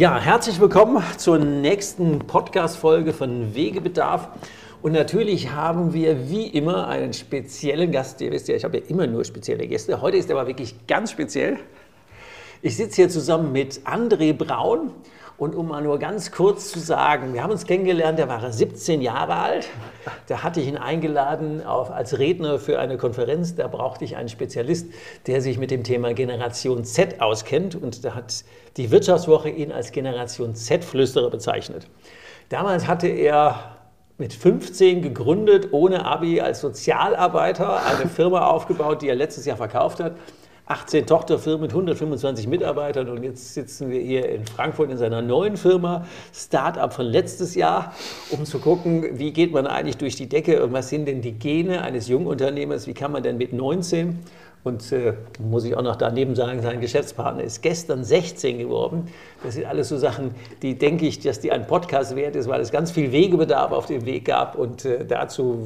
Ja, herzlich willkommen zur nächsten Podcast-Folge von Wegebedarf. Und natürlich haben wir wie immer einen speziellen Gast. Ihr wisst ja, ich habe ja immer nur spezielle Gäste. Heute ist er aber wirklich ganz speziell. Ich sitze hier zusammen mit André Braun. Und um mal nur ganz kurz zu sagen, wir haben uns kennengelernt, der war 17 Jahre alt. Da hatte ich ihn eingeladen auf, als Redner für eine Konferenz. Da brauchte ich einen Spezialist, der sich mit dem Thema Generation Z auskennt. Und da hat die Wirtschaftswoche ihn als Generation Z-Flüsterer bezeichnet. Damals hatte er mit 15 gegründet, ohne Abi, als Sozialarbeiter eine Firma aufgebaut, die er letztes Jahr verkauft hat. 18 Tochterfirmen mit 125 Mitarbeitern und jetzt sitzen wir hier in Frankfurt in seiner neuen Firma, Startup von letztes Jahr, um zu gucken, wie geht man eigentlich durch die Decke und was sind denn die Gene eines Jungunternehmers, wie kann man denn mit 19 und äh, muss ich auch noch daneben sagen, sein Geschäftspartner ist gestern 16 geworden. Das sind alles so Sachen, die denke ich, dass die ein Podcast wert ist, weil es ganz viel Wegebedarf auf dem Weg gab. Und äh, dazu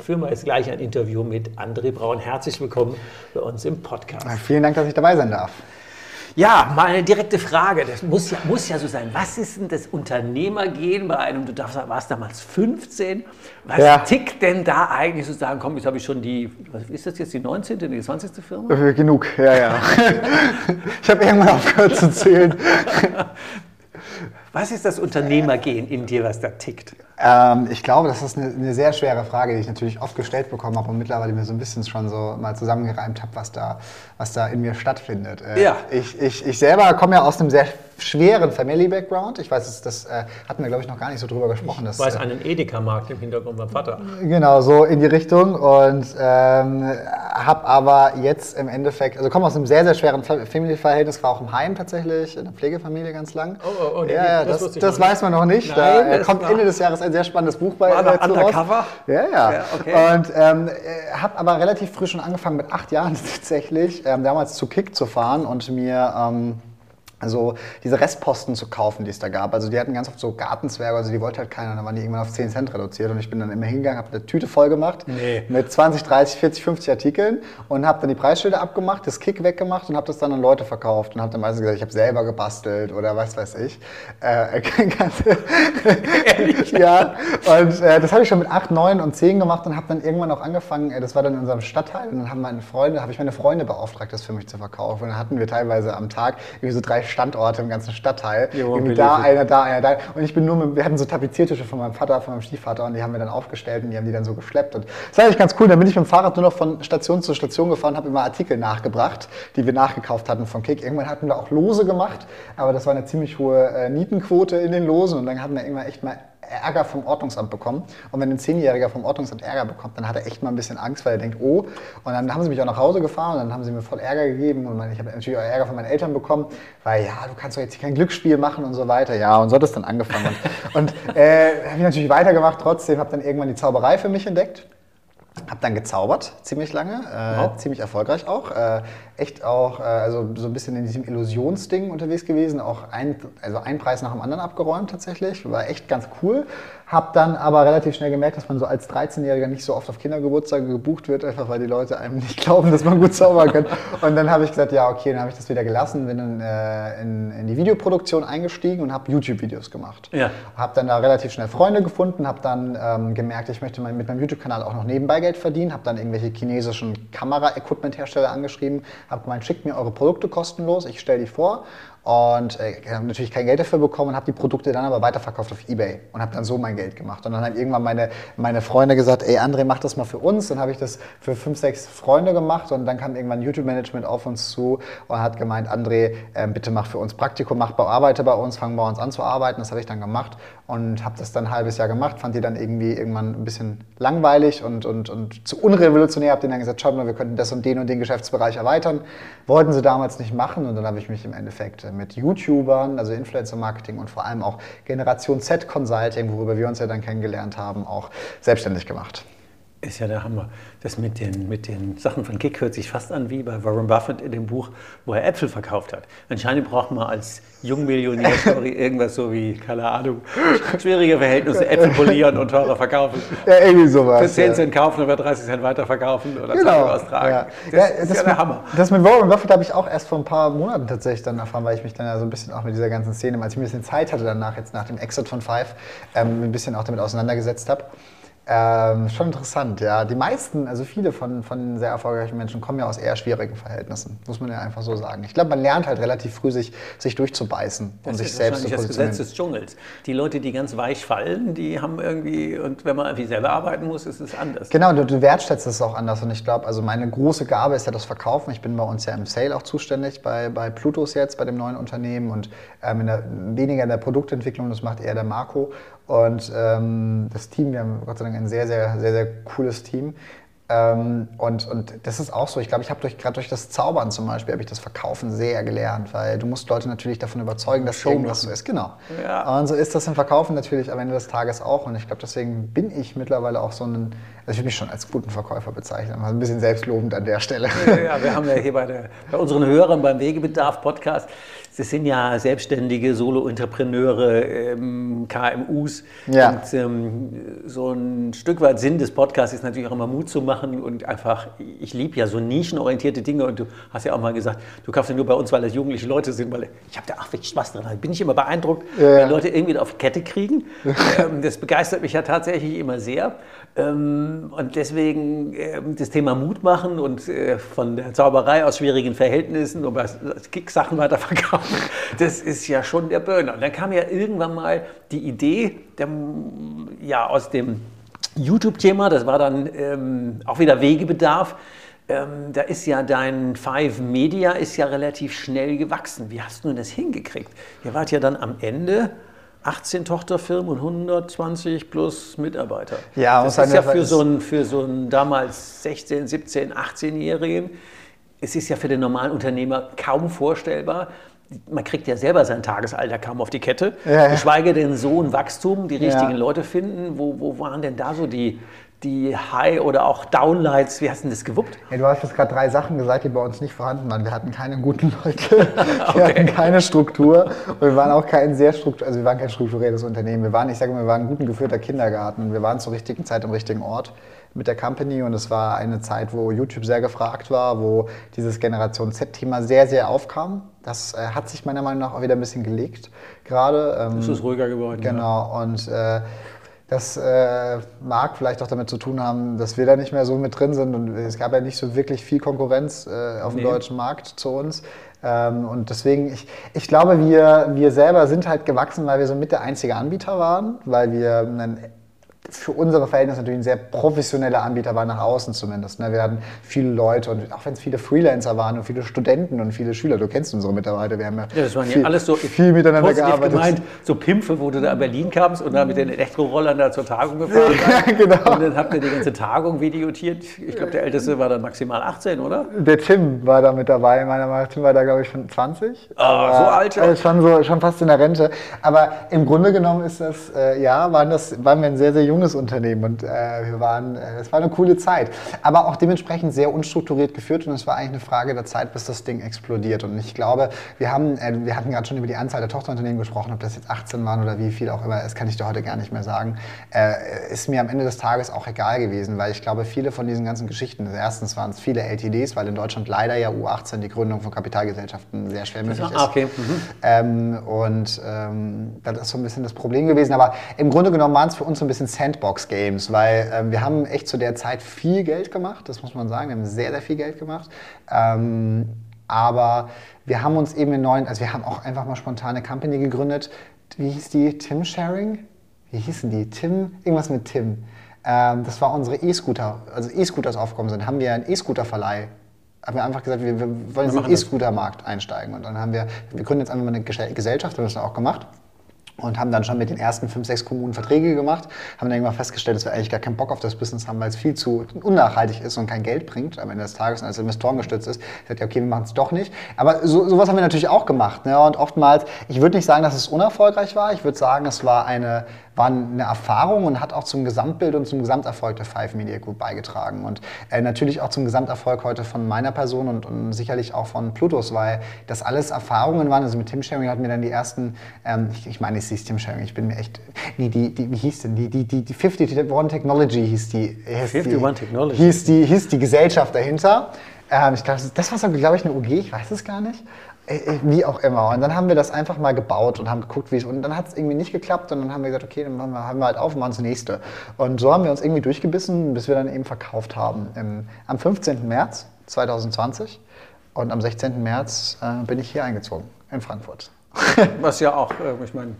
führen wir jetzt gleich ein Interview mit André Braun. Herzlich willkommen bei uns im Podcast. Vielen Dank, dass ich dabei sein darf. Ja, mal eine direkte Frage. Das muss ja, muss ja so sein. Was ist denn das Unternehmergehen bei einem, du darfst, warst damals 15? Was ja. tickt denn da eigentlich sozusagen? Komm, jetzt habe ich schon die, was ist das jetzt, die 19., die 20. Firma? Äh, genug, ja, ja. ich habe irgendwann aufgehört zu zählen. Was ist das Unternehmergehen in dir, was da tickt? Ähm, ich glaube, das ist eine, eine, sehr schwere Frage, die ich natürlich oft gestellt bekommen habe und mittlerweile mir so ein bisschen schon so mal zusammengereimt habe, was da, was da in mir stattfindet. Äh, ja. Ich, ich, ich selber komme ja aus einem sehr schweren Family-Background. Ich weiß, das äh, hatten wir, glaube ich, noch gar nicht so drüber gesprochen. Ich dass, weiß, äh, einen Edeka-Markt im Hintergrund beim Vater. Genau, so in die Richtung und ähm, habe aber jetzt im Endeffekt, also komme aus einem sehr, sehr schweren Family-Verhältnis, war auch im Heim tatsächlich, in der Pflegefamilie ganz lang. Oh, oh, oh, ja, ja, das, das, das weiß man noch nicht. Nein, da kommt Ende des Jahres ein sehr spannendes Buch bei War äh, Undercover? Ja, ja. ja okay. Und ähm, äh, habe aber relativ früh schon angefangen, mit acht Jahren tatsächlich, ähm, damals zu Kick zu fahren und mir... Ähm, also diese Restposten zu kaufen, die es da gab. Also die hatten ganz oft so Gartenzwerge, also die wollte halt keiner, dann waren die irgendwann auf 10 Cent reduziert und ich bin dann immer hingegangen, habe eine Tüte voll gemacht nee. mit 20, 30, 40, 50 Artikeln und habe dann die Preisschilder abgemacht, das Kick weggemacht und habe das dann an Leute verkauft und habe dann meistens gesagt, ich habe selber gebastelt oder was weiß ich. Äh, ja, und äh, das habe ich schon mit 8, 9 und 10 gemacht und habe dann irgendwann auch angefangen, äh, das war dann in unserem Stadtteil und dann haben meine Freunde, habe ich meine Freunde beauftragt, das für mich zu verkaufen und dann hatten wir teilweise am Tag irgendwie so drei Standorte im ganzen Stadtteil. Jo, Irgendwie da einer, da einer, da. Und ich bin nur mit, wir hatten so Tapeziertische von meinem Vater, von meinem Stiefvater und die haben wir dann aufgestellt und die haben die dann so geschleppt. Und das war eigentlich ganz cool. Dann bin ich mit dem Fahrrad nur noch von Station zu Station gefahren, habe immer Artikel nachgebracht, die wir nachgekauft hatten von Kick. Irgendwann hatten wir auch Lose gemacht, aber das war eine ziemlich hohe äh, Nietenquote in den Losen und dann hatten wir irgendwann echt mal Ärger vom Ordnungsamt bekommen. Und wenn ein Zehnjähriger vom Ordnungsamt Ärger bekommt, dann hat er echt mal ein bisschen Angst, weil er denkt, oh. Und dann haben sie mich auch nach Hause gefahren und dann haben sie mir voll Ärger gegeben. Und ich habe natürlich auch Ärger von meinen Eltern bekommen, weil ja, du kannst doch jetzt hier kein Glücksspiel machen und so weiter. Ja, und so hat es dann angefangen. und, und äh, habe ich natürlich weitergemacht trotzdem, habe dann irgendwann die Zauberei für mich entdeckt. Hab dann gezaubert, ziemlich lange, äh, wow. ziemlich erfolgreich auch. Äh, echt auch, äh, also so ein bisschen in diesem Illusionsding unterwegs gewesen, auch ein, also einen Preis nach dem anderen abgeräumt tatsächlich, war echt ganz cool. Hab dann aber relativ schnell gemerkt, dass man so als 13-Jähriger nicht so oft auf Kindergeburtstage gebucht wird, einfach weil die Leute einem nicht glauben, dass man gut zaubern kann. Und dann habe ich gesagt, ja okay, dann habe ich das wieder gelassen, bin dann äh, in, in, die Videoproduktion eingestiegen und habe YouTube-Videos gemacht. Ja. Habe dann da relativ schnell Freunde gefunden, habe dann ähm, gemerkt, ich möchte mit meinem YouTube-Kanal auch noch nebenbei Geld verdienen, habe dann irgendwelche chinesischen Kamera-Equipment-Hersteller angeschrieben, habe gemeint, schickt mir eure Produkte kostenlos, ich stelle die vor und äh, habe natürlich kein Geld dafür bekommen und habe die Produkte dann aber weiterverkauft auf Ebay und habe dann so mein Geld gemacht. Und dann haben irgendwann meine, meine Freunde gesagt, ey André, mach das mal für uns. Dann habe ich das für fünf, sechs Freunde gemacht und dann kam irgendwann YouTube-Management auf uns zu und hat gemeint, André, äh, bitte mach für uns Praktikum, mach, arbeite bei uns, fang bei uns an zu arbeiten. Das habe ich dann gemacht und habe das dann ein halbes Jahr gemacht, fand die dann irgendwie irgendwann ein bisschen langweilig und, und, und zu unrevolutionär, habe denen dann gesagt, schaut mal, wir könnten das und den und den Geschäftsbereich erweitern. Wollten sie damals nicht machen und dann habe ich mich im Endeffekt mit YouTubern, also Influencer-Marketing und vor allem auch Generation Z Consulting, worüber wir uns ja dann kennengelernt haben, auch selbstständig gemacht. Ist ja der Hammer. Das mit den, mit den Sachen von Kick hört sich fast an wie bei Warren Buffett in dem Buch, wo er Äpfel verkauft hat. Anscheinend braucht man als Jungmillionär irgendwas so wie, keine Ahnung, schwierige Verhältnisse, Äpfel polieren und teurer verkaufen. Ja, irgendwie sowas. Für 10 Cent kaufen und für 30 Cent weiterverkaufen oder genau. Austragen. Ja. Das, ja, ist das ja der mit, Hammer. Das mit Warren Buffett habe ich auch erst vor ein paar Monaten tatsächlich dann erfahren, weil ich mich dann ja so ein bisschen auch mit dieser ganzen Szene, als ich ein bisschen Zeit hatte danach, jetzt nach dem Exit von Five, ähm, ein bisschen auch damit auseinandergesetzt habe. Ähm, schon interessant, ja. Die meisten, also viele von, von sehr erfolgreichen Menschen kommen ja aus eher schwierigen Verhältnissen, muss man ja einfach so sagen. Ich glaube, man lernt halt relativ früh, sich, sich durchzubeißen und Das sich ist selbst zu wahrscheinlich das positionieren. Gesetz des Dschungels. Die Leute, die ganz weich fallen, die haben irgendwie, und wenn man irgendwie selber arbeiten muss, ist es anders. Genau, du, du wertschätzt es auch anders. Und ich glaube, also meine große Gabe ist ja das Verkaufen. Ich bin bei uns ja im Sale auch zuständig, bei, bei Plutos jetzt, bei dem neuen Unternehmen und ähm, in der, weniger in der Produktentwicklung, das macht eher der Marco. Und ähm, das Team, wir haben Gott sei Dank ein sehr, sehr, sehr, sehr cooles Team. Ähm, und, und das ist auch so. Ich glaube, ich habe durch, gerade durch das Zaubern zum Beispiel, habe ich das Verkaufen sehr gelernt, weil du musst Leute natürlich davon überzeugen, dass Show irgendwas so ist. Genau. Ja. Und so ist das im Verkaufen natürlich am Ende des Tages auch. Und ich glaube, deswegen bin ich mittlerweile auch so ein, also ich würde mich schon als guten Verkäufer bezeichnen, also ein bisschen selbstlobend an der Stelle. Ja, wir haben ja hier bei, der, bei unseren Hörern beim Wegebedarf-Podcast, das sind ja selbstständige Solo-Entrepreneure, ähm, KMUs. Ja. Und ähm, so ein Stück weit Sinn des Podcasts ist natürlich auch immer Mut zu machen und einfach, ich liebe ja so nischenorientierte Dinge und du hast ja auch mal gesagt, du kaufst ja nur bei uns, weil das jugendliche Leute sind, weil ich habe da auch wirklich Spaß dran. Da bin ich immer beeindruckt, Ja. wenn Leute irgendwie auf die Kette kriegen. ähm, das begeistert mich ja tatsächlich immer sehr. Ähm, und deswegen ähm, das Thema Mut machen und äh, von der Zauberei aus schwierigen Verhältnissen und Kick-Sachen weiterverkaufen, das ist ja schon der Burner. Und dann kam ja irgendwann mal die Idee, der, ja, aus dem YouTube-Thema, das war dann ähm, auch wieder Wegebedarf. Ähm, da ist ja dein Five Media ist ja relativ schnell gewachsen. Wie hast du denn das hingekriegt? Ihr wart ja dann am Ende 18 Tochterfirmen und 120 plus Mitarbeiter. Ja, das ist ja für so einen für so einen damals 16, 17, 18-Jährigen, es ist ja für den normalen Unternehmer kaum vorstellbar. Man kriegt ja selber sein Tagesalter kaum auf die Kette, Ja, ja. geschweige denn so ein Wachstum, die richtigen Ja. Leute finden. Wo, wo waren denn da so die, die High- oder auch Downlights? Wie hast du denn das gewuppt? Ja, du hast jetzt gerade drei Sachen gesagt, die bei uns nicht vorhanden waren. Wir hatten keine guten Leute, wir hatten keine Struktur und wir waren auch kein sehr struktur, also wir waren kein strukturiertes Unternehmen. Wir waren, ich sage mal, wir waren ein gut geführter Kindergarten und wir waren zur richtigen Zeit am richtigen Ort mit der Company und es war eine Zeit, wo YouTube sehr gefragt war, wo dieses Generation Z-Thema sehr, sehr aufkam. Das äh, hat sich meiner Meinung nach auch wieder ein bisschen gelegt gerade. Ähm, Es ist ruhiger geworden. Ja. Genau, und äh, das äh, mag vielleicht auch damit zu tun haben, dass wir da nicht mehr so mit drin sind und es gab ja nicht so wirklich viel Konkurrenz äh, auf dem Nee. deutschen Markt zu uns. Ähm, und deswegen, ich, ich glaube, wir, wir selber sind halt gewachsen, weil wir so mit der einzige Anbieter waren, weil wir einen für unsere Verhältnisse natürlich ein sehr professioneller Anbieter war, nach außen zumindest. Ne? Wir hatten viele Leute und auch wenn es viele Freelancer waren und viele Studenten und viele Schüler, du kennst unsere Mitarbeiter, wir haben ja, Ja, das waren viel, ja alles so viel miteinander gearbeitet. gemeint, so Pimpfe, wo du da in Berlin kamst und da mit den Elektrorollern da zur Tagung gefahren Ja, bist. genau. Und dann habt ihr die ganze Tagung videotiert. Ich glaube, der Älteste war dann maximal 18, oder? Der Tim war da mit dabei, meiner Meinung nach. Tim war da, glaube ich, schon 20. Ah, so alt schon? Äh, schon, so, schon fast in der Rente. Aber im Grunde genommen ist das, äh, ja, waren, das, waren wir ein sehr, sehr junges Unternehmen und äh, wir waren, äh, es war eine coole Zeit. Aber auch dementsprechend sehr unstrukturiert geführt und es war eigentlich eine Frage der Zeit, bis das Ding explodiert. Und ich glaube, wir haben, äh, wir hatten gerade schon über die Anzahl der Tochterunternehmen gesprochen, ob das jetzt 18 waren oder wie viel auch immer, das kann ich dir heute gar nicht mehr sagen. Äh, ist mir am Ende des Tages auch egal gewesen, weil ich glaube, viele von diesen ganzen Geschichten, erstens waren es viele LTDs, weil in Deutschland leider ja U18 die Gründung von Kapitalgesellschaften sehr schwer möglich ist. Okay. Mhm. Ähm, und ähm, das ist so ein bisschen das Problem gewesen. Aber im Grunde genommen waren es für uns so ein bisschen Sandbox-Games, weil ähm, wir haben echt zu der Zeit viel Geld gemacht, das muss man sagen. Wir haben sehr, sehr viel Geld gemacht. Ähm, aber wir haben uns eben in neuen, also wir haben auch einfach mal spontane Company gegründet. Wie hieß die? Tim Sharing? Wie hießen die? Tim? Irgendwas mit Tim. Ähm, das war unsere E-Scooter, also E-Scooters aufgekommen sind, haben wir einen E-Scooter-Verleih haben wir einfach gesagt, wir, wir wollen in den E-Scooter-Markt einsteigen. Und dann haben wir, wir gründen jetzt einfach mal eine Gesellschaft, haben das auch gemacht und haben dann schon mit den ersten fünf, sechs Kommunen Verträge gemacht, haben dann irgendwann festgestellt, dass wir eigentlich gar keinen Bock auf das Business haben, weil es viel zu unnachhaltig ist und kein Geld bringt am Ende des Tages und als Investoren gestützt ist. Ich sagte, okay, wir machen es doch nicht. Aber so, sowas haben wir natürlich auch gemacht. Ne? Und oftmals, ich würde nicht sagen, dass es unerfolgreich war, ich würde sagen, es war eine war eine Erfahrung und hat auch zum Gesamtbild und zum Gesamterfolg der Five Media Group beigetragen. Und äh, natürlich auch zum Gesamterfolg heute von meiner Person und, und, sicherlich auch von Plutos, weil das alles Erfahrungen waren. Also mit Tim Sharing hatten wir dann die ersten, ähm, ich, ich, meine, es hieß Tim Sharing, ich bin mir echt, nee, die, die, wie hieß denn, die, die, die, die 51 Technology hieß die. 51 Technology. Hieß die, hieß die Gesellschaft dahinter. Ähm, ich glaube, das war so, glaube ich, eine UG, ich weiß es gar nicht. Äh, äh, wie auch immer. Und dann haben wir das einfach mal gebaut und haben geguckt, wie es. Und dann hat es irgendwie nicht geklappt und dann haben wir gesagt, okay, dann haben wir halt auf und machen das nächste. Und so haben wir uns irgendwie durchgebissen, bis wir dann eben verkauft haben. Im, am 15. März 2020 und am 16. März äh, bin ich hier eingezogen in Frankfurt. Was ja auch, äh, ich meine,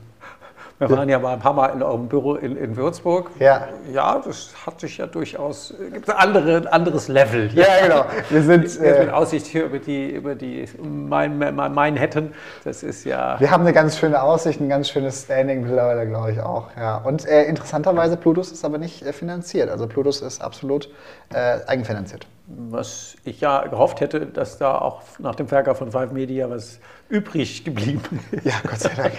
wir waren ja mal ein paar Mal in eurem Büro in, in Würzburg. Ja. Ja, das hat sich ja durchaus, gibt ein andere, anderes Level. Ja, genau. Wir sind äh, mit Aussicht hier über die, über die Main, Manhattan. Das ist ja. Wir haben eine ganz schöne Aussicht, ein ganz schönes Standing mittlerweile, glaube ich auch. Ja. Und äh, interessanterweise, Plutus ist aber nicht äh, finanziert. Also Plutus ist absolut äh, eigenfinanziert. Was ich ja gehofft hätte, dass da auch nach dem Verkauf von Five Media was übrig geblieben ist. Ja, Gott sei Dank.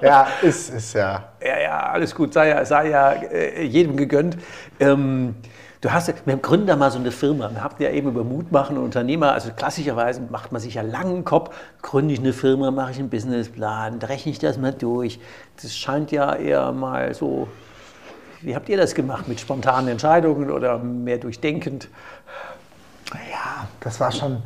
Ja, ist, ist ja. Ja, ja, alles gut, sei ja, sei ja äh, jedem gegönnt. Ähm, du hast, wir gründen da mal so eine Firma. Wir habt ja eben über Mut machen und Unternehmer. Also klassischerweise macht man sich ja langen Kopf, gründe ich eine Firma, mache ich einen Businessplan, rechne ich das mal durch. Das scheint ja eher mal so. Wie habt ihr das gemacht? Mit spontanen Entscheidungen oder mehr durchdenkend? Das war schon,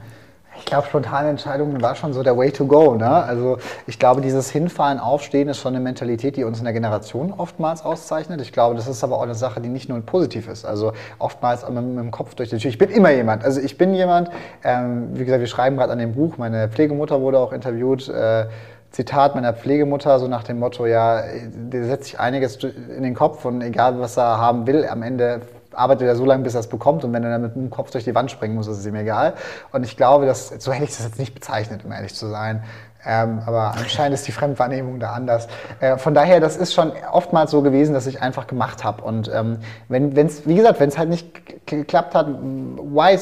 ich glaube, spontane Entscheidungen war schon so der Way to go. Ne? Also ich glaube, dieses Hinfallen, Aufstehen ist schon eine Mentalität, die uns in der Generation oftmals auszeichnet. Ich glaube, das ist aber auch eine Sache, die nicht nur positiv ist. Also oftmals mit, mit dem Kopf durch die Tür. Ich bin immer jemand. Also ich bin jemand, ähm, wie gesagt, wir schreiben gerade an dem Buch, meine Pflegemutter wurde auch interviewt. Äh, Zitat meiner Pflegemutter, so nach dem Motto, ja, der setzt sich einiges in den Kopf und egal, was er haben will, am Ende arbeitet er so lange, bis er es bekommt und wenn er dann mit dem Kopf durch die Wand springen muss, ist es ihm egal. Und ich glaube, dass, so hätte ich das jetzt nicht bezeichnet, um ehrlich zu sein. Ähm, aber anscheinend ist die Fremdwahrnehmung da anders. Äh, von daher, das ist schon oftmals so gewesen, dass ich einfach gemacht habe. Und ähm, wenn es, wie gesagt, wenn es halt nicht geklappt hat, why,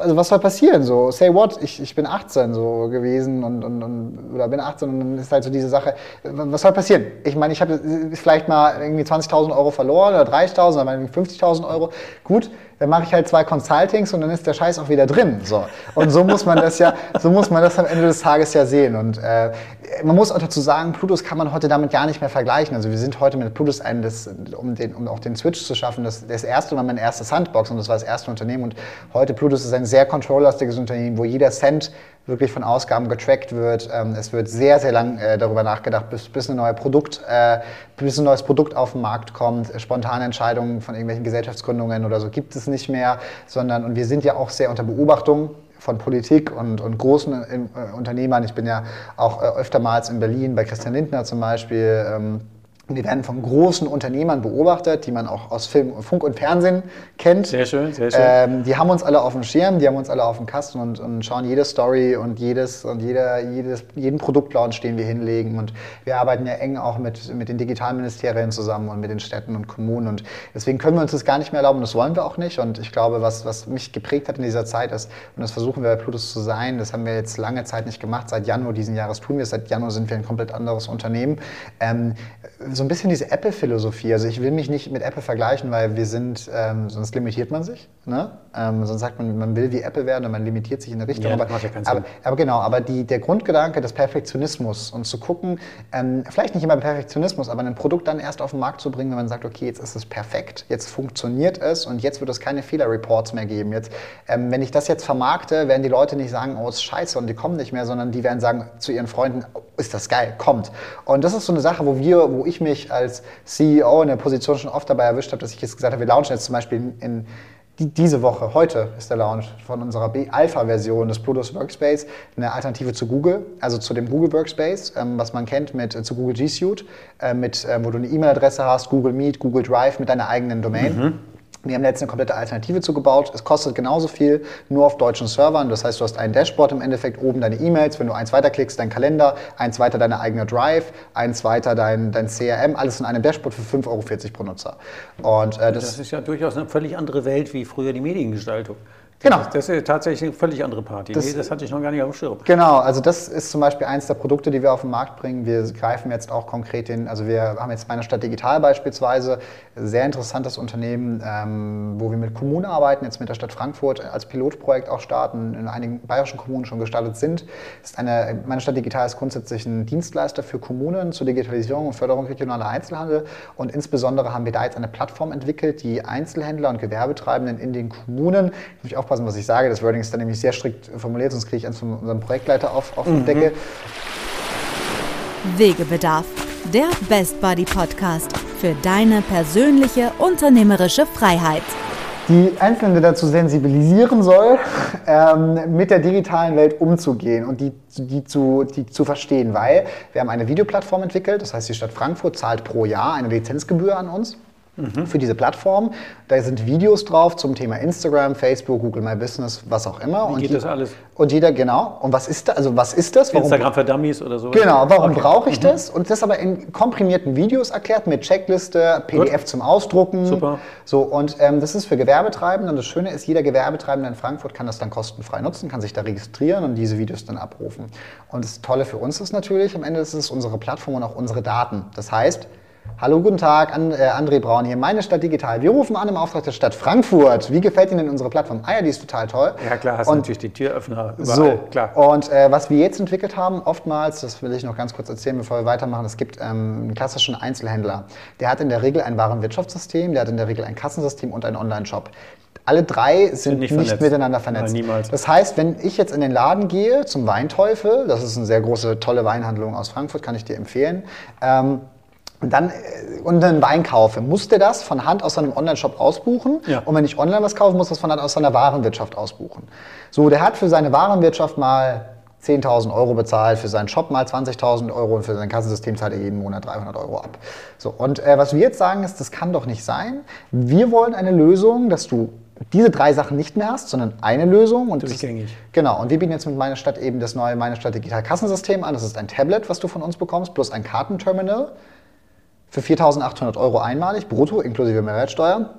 also was soll passieren? So, say what? Ich, ich bin 18 so gewesen und, und, und oder bin 18 und dann ist halt so diese Sache, was soll passieren? Ich meine, ich habe vielleicht mal irgendwie 20.000 Euro verloren oder 30.000 oder 50.000 Euro. Gut, dann mache ich halt zwei Consultings und dann ist der Scheiß auch wieder drin. So. Und so muss man das ja, so muss man das am Ende des Tages ja sehen. Und äh, man muss auch dazu sagen, Plutus kann man heute damit gar nicht mehr vergleichen. Also wir sind heute mit Plutus ein, das, um, den, um auch den Switch zu schaffen, das, das erste war mein erstes Sandbox und das war das erste Unternehmen. Und heute Plutus ist ein sehr kontrolllastiges Unternehmen, wo jeder Cent wirklich von Ausgaben getrackt wird. Ähm, es wird sehr, sehr lang äh, darüber nachgedacht, bis, bis, ein neue Produkt, äh, bis ein neues Produkt auf den Markt kommt. Spontane Entscheidungen von irgendwelchen Gesellschaftsgründungen oder so gibt es nicht mehr, sondern, und wir sind ja auch sehr unter Beobachtung von Politik und, und großen äh, Unternehmern. Ich bin ja auch äh, öftermals in Berlin bei Christian Lindner zum Beispiel. Ähm, die werden von großen Unternehmern beobachtet, die man auch aus Film, Funk und Fernsehen kennt. Sehr schön, sehr schön. Ähm, die haben uns alle auf dem Schirm, die haben uns alle auf dem Kasten und, und schauen jede Story und jedes und jeder, jedes, jeden Produktlaunch, den wir hinlegen. Und wir arbeiten ja eng auch mit, mit den Digitalministerien zusammen und mit den Städten und Kommunen. Und deswegen können wir uns das gar nicht mehr erlauben, das wollen wir auch nicht. Und ich glaube, was, was mich geprägt hat in dieser Zeit ist, und das versuchen wir bei Plutus zu sein, das haben wir jetzt lange Zeit nicht gemacht. Seit Januar diesen Jahres tun wir es. Seit Januar sind wir ein komplett anderes Unternehmen. Ähm, so ein bisschen diese Apple-Philosophie. Also ich will mich nicht mit Apple vergleichen, weil wir sind, ähm, sonst limitiert man sich. Ne? Ähm, sonst sagt man, man will wie Apple werden und man limitiert sich in eine Richtung. Ja, aber, ja aber, aber, genau, aber die, der Grundgedanke des Perfektionismus und zu gucken, ähm, vielleicht nicht immer Perfektionismus, aber ein Produkt dann erst auf den Markt zu bringen, wenn man sagt, okay, jetzt ist es perfekt, jetzt funktioniert es und jetzt wird es keine Fehlerreports mehr geben. Jetzt, ähm, wenn ich das jetzt vermarkte, werden die Leute nicht sagen, oh, ist scheiße und die kommen nicht mehr, sondern die werden sagen zu ihren Freunden, oh, ist das geil, kommt. Und das ist so eine Sache, wo wir, wo ich mich als CEO in der Position schon oft dabei erwischt habe, dass ich jetzt gesagt habe, wir launchen jetzt zum Beispiel in die, diese Woche, heute ist der Launch von unserer Alpha-Version des Plutus Workspace, eine Alternative zu Google, also zu dem Google Workspace, ähm, was man kennt mit, äh, zu Google G Suite, äh, mit, äh, wo du eine E-Mail-Adresse hast, Google Meet, Google Drive mit deiner eigenen Domain. Mhm. Wir haben jetzt eine komplette Alternative zugebaut. Es kostet genauso viel, nur auf deutschen Servern. Das heißt, du hast ein Dashboard im Endeffekt, oben deine E-Mails, wenn du eins weiterklickst, dein Kalender, eins weiter deine eigene Drive, eins weiter dein, dein CRM, alles in einem Dashboard für 5,40 Euro pro Nutzer. Und, äh, das, das ist ja durchaus eine völlig andere Welt wie früher die Mediengestaltung. Genau. Das, das ist tatsächlich eine völlig andere Party. Das, nee, das hatte ich noch gar nicht auf dem Schirm. Genau, also das ist zum Beispiel eins der Produkte, die wir auf den Markt bringen. Wir greifen jetzt auch konkret den, also wir haben jetzt meine Stadt Digital beispielsweise, sehr interessantes Unternehmen, ähm, wo wir mit Kommunen arbeiten, jetzt mit der Stadt Frankfurt als Pilotprojekt auch starten, in einigen bayerischen Kommunen schon gestartet sind. Ist eine, meine Stadt Digital ist grundsätzlich ein Dienstleister für Kommunen zur Digitalisierung und Förderung regionaler Einzelhandel und insbesondere haben wir da jetzt eine Plattform entwickelt, die Einzelhändler und Gewerbetreibenden in den Kommunen, ich auch aufpassen, was ich sage. Das Wording ist dann nämlich sehr strikt formuliert, sonst kriege ich eins von unserem Projektleiter auf, auf mhm. die Decke. Wegebedarf, der Best Buddy Podcast für deine persönliche unternehmerische Freiheit. Die Einzelne dazu sensibilisieren soll, ähm, mit der digitalen Welt umzugehen und die, die, zu, die zu verstehen, weil wir haben eine Videoplattform entwickelt, das heißt die Stadt Frankfurt zahlt pro Jahr eine Lizenzgebühr an uns mhm. für diese Plattform. Da sind Videos drauf zum Thema Instagram, Facebook, Google My Business, was auch immer. Wie und geht das alles? Und jeder, genau. Und was ist da, also was ist das? Warum, Instagram für Dummies oder so? Genau, warum okay. brauche ich mhm. das? Und das aber in komprimierten Videos erklärt mit Checkliste, PDF Gut. zum Ausdrucken. Super. So, und ähm, das ist für Gewerbetreibende. Und das Schöne ist, jeder Gewerbetreibende in Frankfurt kann das dann kostenfrei nutzen, kann sich da registrieren und diese Videos dann abrufen. Und das Tolle für uns ist natürlich, am Ende ist es unsere Plattform und auch unsere Daten. Das heißt, Hallo, guten Tag, And, äh, André Braun hier, meine Stadt Digital. Wir rufen an im Auftrag der Stadt Frankfurt. Wie gefällt Ihnen unsere Plattform? Ah ja, die ist total toll. Ja klar, hast und, natürlich die Türöffner überall. So, klar. Und äh, was wir jetzt entwickelt haben, oftmals, das will ich noch ganz kurz erzählen, bevor wir weitermachen, es gibt ähm, einen klassischen Einzelhändler. Der hat in der Regel ein Warenwirtschaftssystem, der hat in der Regel ein Kassensystem und einen Online-Shop. Alle drei sind, sind nicht, nicht miteinander vernetzt. Nein, niemals. Das heißt, wenn ich jetzt in den Laden gehe zum Weinteufel, das ist eine sehr große, tolle Weinhandlung aus Frankfurt, kann ich dir empfehlen, ähm, dann äh, und einen Wein kaufe, muss der das von Hand aus seinem Online-Shop ausbuchen. Ja. Und wenn ich online was kaufe, muss das von Hand aus seiner Warenwirtschaft ausbuchen. So, der hat für seine Warenwirtschaft mal 10.000 Euro bezahlt, für seinen Shop mal 20.000 Euro und für sein Kassensystem zahlt er jeden Monat 300 Euro ab. So, und äh, was wir jetzt sagen ist, das kann doch nicht sein. Wir wollen eine Lösung, dass du diese drei Sachen nicht mehr hast, sondern eine Lösung. Und Durchgängig. Genau. Und wir bieten jetzt mit meiner Stadt eben das neue Meine Stadt Digital Kassensystem an. Das ist ein Tablet, was du von uns bekommst, plus ein Kartenterminal für 4.800 Euro einmalig, brutto, inklusive Mehrwertsteuer.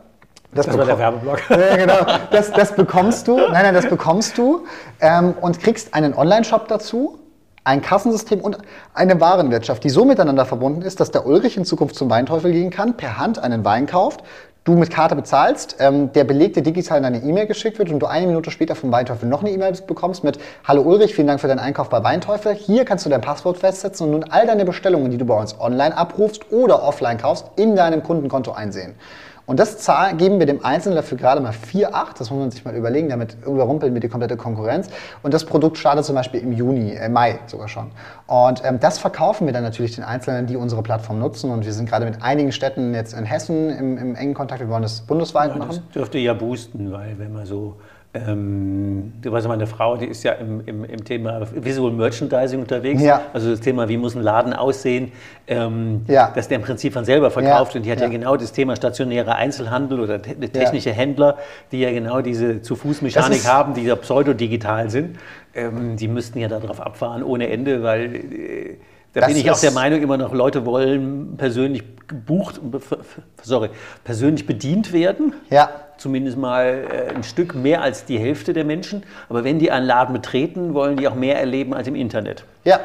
Das, das war der Werbeblock. Ja, genau. Das, das, bekommst du, nein, nein, das bekommst du ähm, und kriegst einen Online-Shop dazu, ein Kassensystem und eine Warenwirtschaft, die so miteinander verbunden ist, dass der Ulrich in Zukunft zum Weinteufel gehen kann, per Hand einen Wein kauft, du mit Karte bezahlst, ähm, der Beleg dir digital in deine E-Mail geschickt wird und du eine Minute später vom Weinteufel noch eine E-Mail bekommst mit Hallo Ulrich, vielen Dank für deinen Einkauf bei Weinteufel. Hier kannst du dein Passwort festsetzen und nun all deine Bestellungen, die du bei uns online abrufst oder offline kaufst, in deinem Kundenkonto einsehen. Und das Zahl geben wir dem Einzelnen dafür gerade mal 4,8. Das muss man sich mal überlegen. Damit überrumpeln wir die komplette Konkurrenz. Und das Produkt startet zum Beispiel im Juni, äh, Mai sogar schon. Und ähm, das verkaufen wir dann natürlich den Einzelnen, die unsere Plattform nutzen. Und wir sind gerade mit einigen Städten jetzt in Hessen im, im engen Kontakt. Wir wollen das bundesweit ja, machen. Das dürfte ja boosten, weil wenn man so ähm, du weißt, meine Frau, die ist ja im, im, im Thema Visual Merchandising unterwegs. Ja. Also das Thema, wie muss ein Laden aussehen, ähm, ja. dass der im Prinzip von selber verkauft. Ja. Und die hat ja. genau das Thema stationärer Einzelhandel oder te technische Händler, die ja genau diese Zu-Fuß-Mechanik haben, die ja pseudodigital sind. Ähm, die müssten ja darauf abfahren ohne Ende, weil... Äh, da das bin ich auch der Meinung, immer noch Leute wollen persönlich gebucht, sorry, persönlich bedient werden. Ja. Zumindest mal äh, ein Stück mehr als die Hälfte der Menschen. Aber wenn die einen Laden betreten, wollen die auch mehr erleben als im Internet. Ja.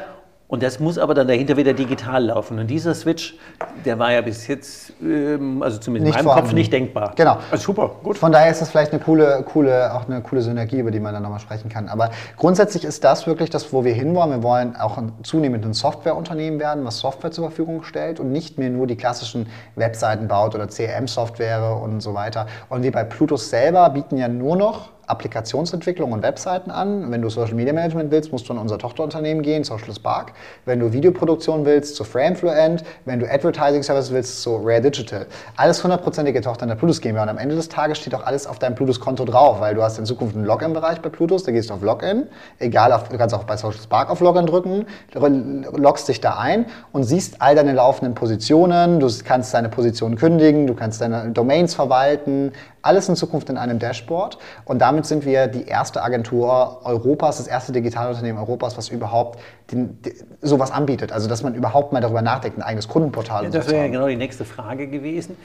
Und das muss aber dann dahinter wieder digital laufen. Und dieser Switch, der war ja bis jetzt, ähm, also zumindest nicht in meinem vorhanden. Kopf, nicht denkbar. Genau. Also super, gut. Von daher ist das vielleicht eine coole, coole, auch eine coole Synergie, über die man dann nochmal sprechen kann. Aber grundsätzlich ist das wirklich das, wo wir hinwollen. Wir wollen auch zunehmend ein Softwareunternehmen werden, was Software zur Verfügung stellt und nicht mehr nur die klassischen Webseiten baut oder CRM-Software und so weiter. Und wir bei Plutus selber bieten ja nur noch Applikationsentwicklung und Webseiten an. Wenn du Social Media Management willst, musst du in unser Tochterunternehmen gehen, Social Spark. Wenn du Videoproduktion willst, zu Framefluent. Wenn du Advertising Service willst, zu Rare Digital. Alles hundertprozentige Tochter in der Plutus GmbH. Und am Ende des Tages steht auch alles auf deinem Plutus-Konto drauf, weil du hast in Zukunft einen Login-Bereich bei Plutus, da gehst du auf Login, egal, auf, du kannst auch bei Social Spark auf Login drücken, loggst dich da ein und siehst all deine laufenden Positionen, du kannst deine Positionen kündigen, du kannst deine Domains verwalten, alles in Zukunft in einem Dashboard. Und damit sind wir die erste Agentur Europas, das erste Digitalunternehmen Europas, was überhaupt den, die, sowas anbietet. Also, dass man überhaupt mal darüber nachdenkt, ein eigenes Kundenportal ja, Das wäre ja genau die nächste Frage gewesen.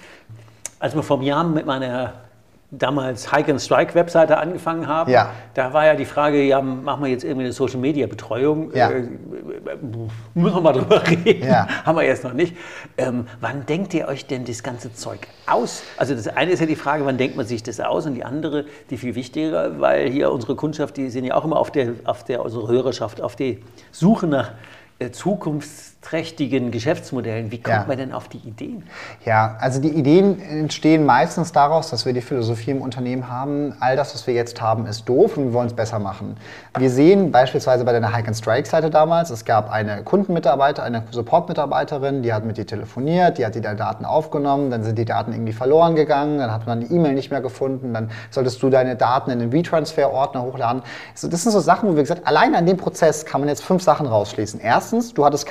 Als wir vor Jahren mit meiner damals Hike and Strike Webseite angefangen haben, ja. da war ja die Frage, ja, machen wir jetzt irgendwie eine Social Media Betreuung? Ja. Äh, müssen wir mal drüber reden. Ja. Haben wir jetzt noch nicht. Ähm, wann denkt ihr euch denn das ganze Zeug aus? Also das eine ist ja die Frage, wann denkt man sich das aus? Und die andere, die viel wichtiger, weil hier unsere Kundschaft, die sind ja auch immer auf der, auf der unsere Hörerschaft, auf die Suche nach äh, zukunftsträchtigen Geschäftsmodellen. Wie kommt ja. man denn auf die Ideen? Ja, also die Ideen entstehen meistens daraus, dass wir die Philosophie im Unternehmen haben, all das, was wir jetzt haben, ist doof und wir wollen es besser machen. Wir sehen beispielsweise bei der Hike and Strike Seite damals, es gab eine Kundenmitarbeiter, eine Support-Mitarbeiterin, die hat mit dir telefoniert, die hat die Daten aufgenommen, dann sind die Daten irgendwie verloren gegangen, dann hat man die E-Mail nicht mehr gefunden, dann solltest du deine Daten in den WeTransfer-Ordner hochladen. Das sind so Sachen, wo wir gesagt allein an dem Prozess kann man jetzt fünf Sachen rausschließen. Erstens, du hattest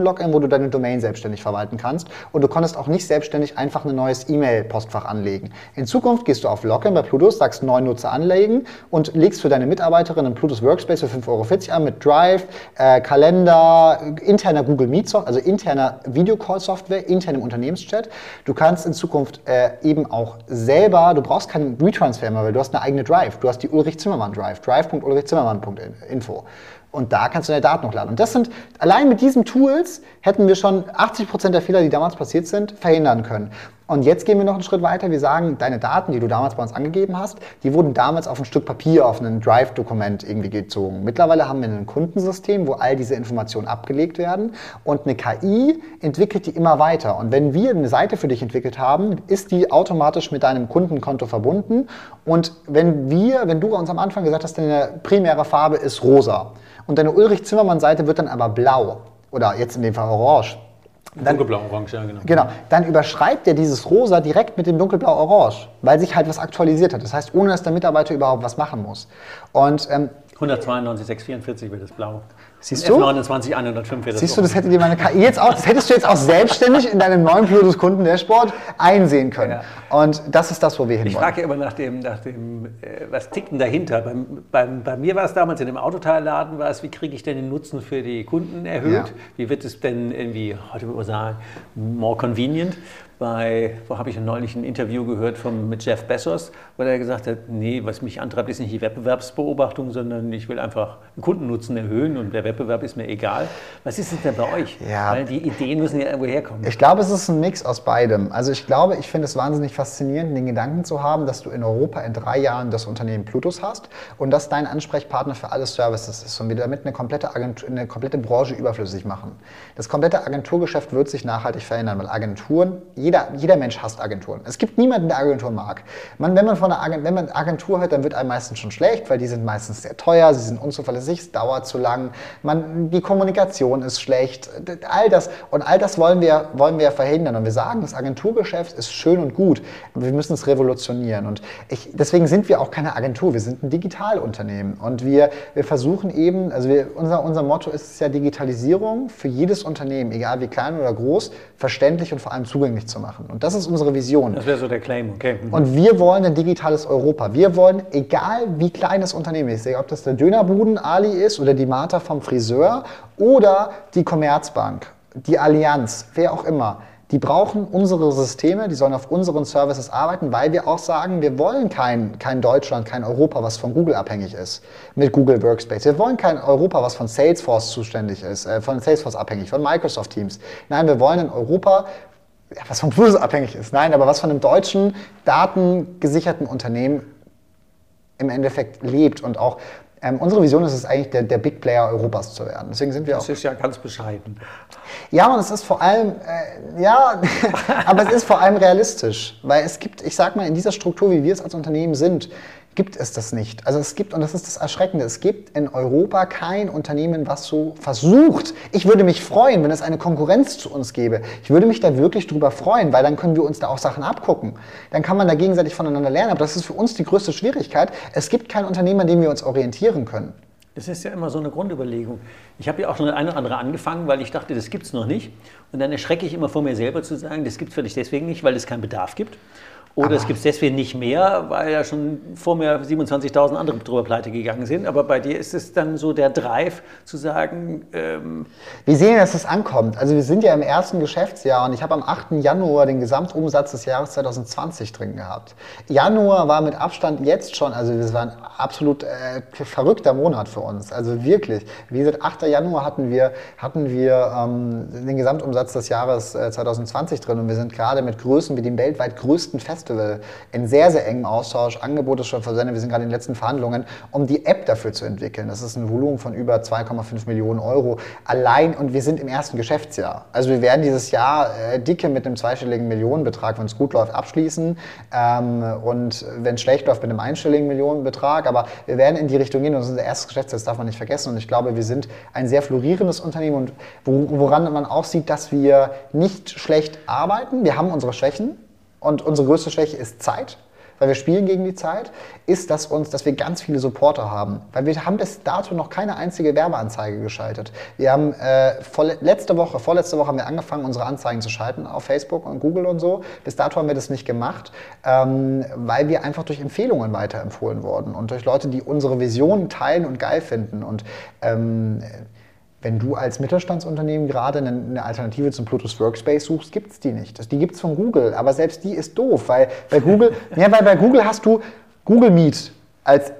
kein Kundenlogin, wo du deine Domain selbstständig verwalten kannst und du konntest auch nicht selbstständig einfach ein neues E-Mail-Postfach anlegen. In Zukunft gehst du auf Login bei Plutus, sagst neuen Nutzer anlegen und legst für deine Mitarbeiterin einen Plutus Workspace für 5,40 Euro an mit Drive, äh, Kalender, interner Google Meet, Software, also interner Videocall-Software, internem Unternehmenschat. Du kannst in Zukunft äh, eben auch selber, du brauchst keinen Retransfer mehr, weil du hast eine eigene Drive. Du hast die Ulrich Zimmermann Drive, drive.ulrichzimmermann.info. Und da kannst du deine Daten hochladen. Und das sind, allein mit diesen Tools hätten wir schon 80 Prozent der Fehler, die damals passiert sind, verhindern können. Und jetzt gehen wir noch einen Schritt weiter. Wir sagen, deine Daten, die du damals bei uns angegeben hast, die wurden damals auf ein Stück Papier, auf ein Drive-Dokument irgendwie gezogen. Mittlerweile haben wir ein Kundensystem, wo all diese Informationen abgelegt werden. Und eine KI entwickelt die immer weiter. Und wenn wir eine Seite für dich entwickelt haben, ist die automatisch mit deinem Kundenkonto verbunden. Und wenn wir, wenn du uns am Anfang gesagt hast, deine primäre Farbe ist rosa und deine Ulrich Zimmermann-Seite wird dann aber blau oder jetzt in dem Fall orange, dann, Dunkelblau-Orange, ja, genau. Genau. Dann überschreibt er dieses Rosa direkt mit dem Dunkelblau-Orange, weil sich halt was aktualisiert hat. Das heißt, ohne dass der Mitarbeiter überhaupt was machen muss. Und, ähm, 192, 644 wird es blau. Siehst du? F29, 105 wird Siehst du, das hätte dir meine KI jetzt auch, das hättest du jetzt auch selbstständig in deinem neuen Plutus Kunden Dashboard einsehen können. Ja. Und das ist das, wo wir hinwollen. Ich frage ja immer nach dem, nach dem äh, was tickt denn dahinter? Beim, beim, bei mir war es damals in dem Autoteilladen, war es, wie kriege ich denn den Nutzen für die Kunden erhöht? Ja. Wie wird es denn irgendwie, heute würde man sagen, more convenient? Bei, wo habe ich neulich ein Interview gehört vom, mit Jeff Bezos, wo er gesagt hat, nee, was mich antreibt, ist nicht die Wettbewerbsbeobachtung, sondern ich will einfach den Kundennutzen erhöhen und der Wettbewerb ist mir egal. Was ist es denn bei euch? Ja. Weil die Ideen müssen ja irgendwo herkommen. Ich glaube, es ist ein Mix aus beidem. Also ich glaube, ich finde es wahnsinnig faszinierend, den Gedanken zu haben, dass du in Europa in drei Jahren das Unternehmen Plutus hast und dass dein Ansprechpartner für alle Services ist und wir damit eine komplette, Agentur, eine komplette Branche überflüssig machen. Das komplette Agenturgeschäft wird sich nachhaltig verändern, weil Agenturen, jeder, jeder Mensch hasst Agenturen. Es gibt niemanden, der Agenturen mag. Man, wenn, man von einer Agent, wenn man Agentur hört, dann wird einem meistens schon schlecht, weil die sind meistens sehr teuer, sie sind unzuverlässig, es dauert zu lang, man, die Kommunikation ist schlecht, all das. Und all das wollen wir, wollen wir verhindern. Und wir sagen, das Agenturgeschäft ist schön und gut, aber wir müssen es revolutionieren. Und ich, deswegen sind wir auch keine Agentur, wir sind ein Digitalunternehmen. Und wir, wir versuchen eben, also wir, unser, unser Motto ist ja Digitalisierung für jedes Unternehmen, egal wie klein oder groß, verständlich und vor allem zugänglich zu machen. Und das ist unsere Vision. Das wäre so der Claim, okay. Mhm. Und wir wollen ein digitales Europa. Wir wollen, egal wie klein das Unternehmen ist, ob das der Dönerbuden Ali ist oder die Martha vom Friseur oder die Commerzbank, die Allianz, wer auch immer, die brauchen unsere Systeme, die sollen auf unseren Services arbeiten, weil wir auch sagen, wir wollen kein, kein Deutschland, kein Europa, was von Google abhängig ist, mit Google Workspace. Wir wollen kein Europa, was von Salesforce zuständig ist, äh, von Salesforce abhängig, von Microsoft Teams. Nein, wir wollen ein Europa, ja, was vom Plus abhängig ist. Nein, aber was von einem deutschen, datengesicherten Unternehmen im Endeffekt lebt und auch ähm, unsere Vision ist es eigentlich, der, der, Big Player Europas zu werden. Deswegen sind wir das auch. Das ist ja ganz bescheiden. Ja, und es ist vor allem, äh, ja, aber es ist vor allem realistisch, weil es gibt, ich sag mal, in dieser Struktur, wie wir es als Unternehmen sind, gibt es das nicht. Also es gibt, und das ist das Erschreckende, es gibt in Europa kein Unternehmen, was so versucht. Ich würde mich freuen, wenn es eine Konkurrenz zu uns gäbe. Ich würde mich da wirklich drüber freuen, weil dann können wir uns da auch Sachen abgucken. Dann kann man da gegenseitig voneinander lernen. Aber das ist für uns die größte Schwierigkeit. Es gibt kein Unternehmen, an dem wir uns orientieren können. Das ist ja immer so eine Grundüberlegung. Ich habe ja auch schon eine oder andere angefangen, weil ich dachte, das gibt es noch nicht. Und dann erschrecke ich immer vor mir selber zu sagen, das gibt es vielleicht deswegen nicht, weil es keinen Bedarf gibt. Oder es gibt es deswegen nicht mehr, weil ja schon vor mir 27.000 andere drüber pleite gegangen sind. Aber bei dir ist es dann so der Drive zu sagen. Ähm wir sehen, dass es ankommt. Also wir sind ja im ersten Geschäftsjahr und ich habe am 8. Januar den Gesamtumsatz des Jahres 2020 drin gehabt. Januar war mit Abstand jetzt schon, also das war ein absolut äh, verrückter Monat für uns. Also wirklich. Wie gesagt, 8. Januar hatten wir, hatten wir ähm, den Gesamtumsatz des Jahres äh, 2020 drin und wir sind gerade mit Größen wie dem weltweit größten Fest Festival in sehr, sehr engem Austausch, Angebote schon versendet. Wir sind gerade in den letzten Verhandlungen, um die App dafür zu entwickeln. Das ist ein Volumen von über 2,5 Millionen Euro allein und wir sind im ersten Geschäftsjahr. Also wir werden dieses Jahr äh, dicke mit einem zweistelligen Millionenbetrag, wenn es gut läuft, abschließen ähm, und wenn es schlecht läuft, mit einem einstelligen Millionenbetrag. Aber wir werden in die Richtung gehen und das ist unser erstes Geschäftsjahr, das darf man nicht vergessen. Und ich glaube, wir sind ein sehr florierendes Unternehmen und woran man auch sieht, dass wir nicht schlecht arbeiten. Wir haben unsere Schwächen, und unsere größte Schwäche ist Zeit, weil wir spielen gegen die Zeit, ist, dass, uns, dass wir ganz viele Supporter haben. Weil wir haben bis dato noch keine einzige Werbeanzeige geschaltet. Wir haben äh, vor, letzte Woche, vorletzte Woche haben wir angefangen, unsere Anzeigen zu schalten auf Facebook und Google und so. Bis dato haben wir das nicht gemacht, ähm, weil wir einfach durch Empfehlungen weiterempfohlen wurden und durch Leute, die unsere Vision teilen und geil finden. Und ähm, wenn du als Mittelstandsunternehmen gerade eine Alternative zum Bluetooth Workspace suchst, gibt es die nicht. Die gibt es von Google, aber selbst die ist doof, weil bei Google, ja, weil bei Google hast du Google Meet als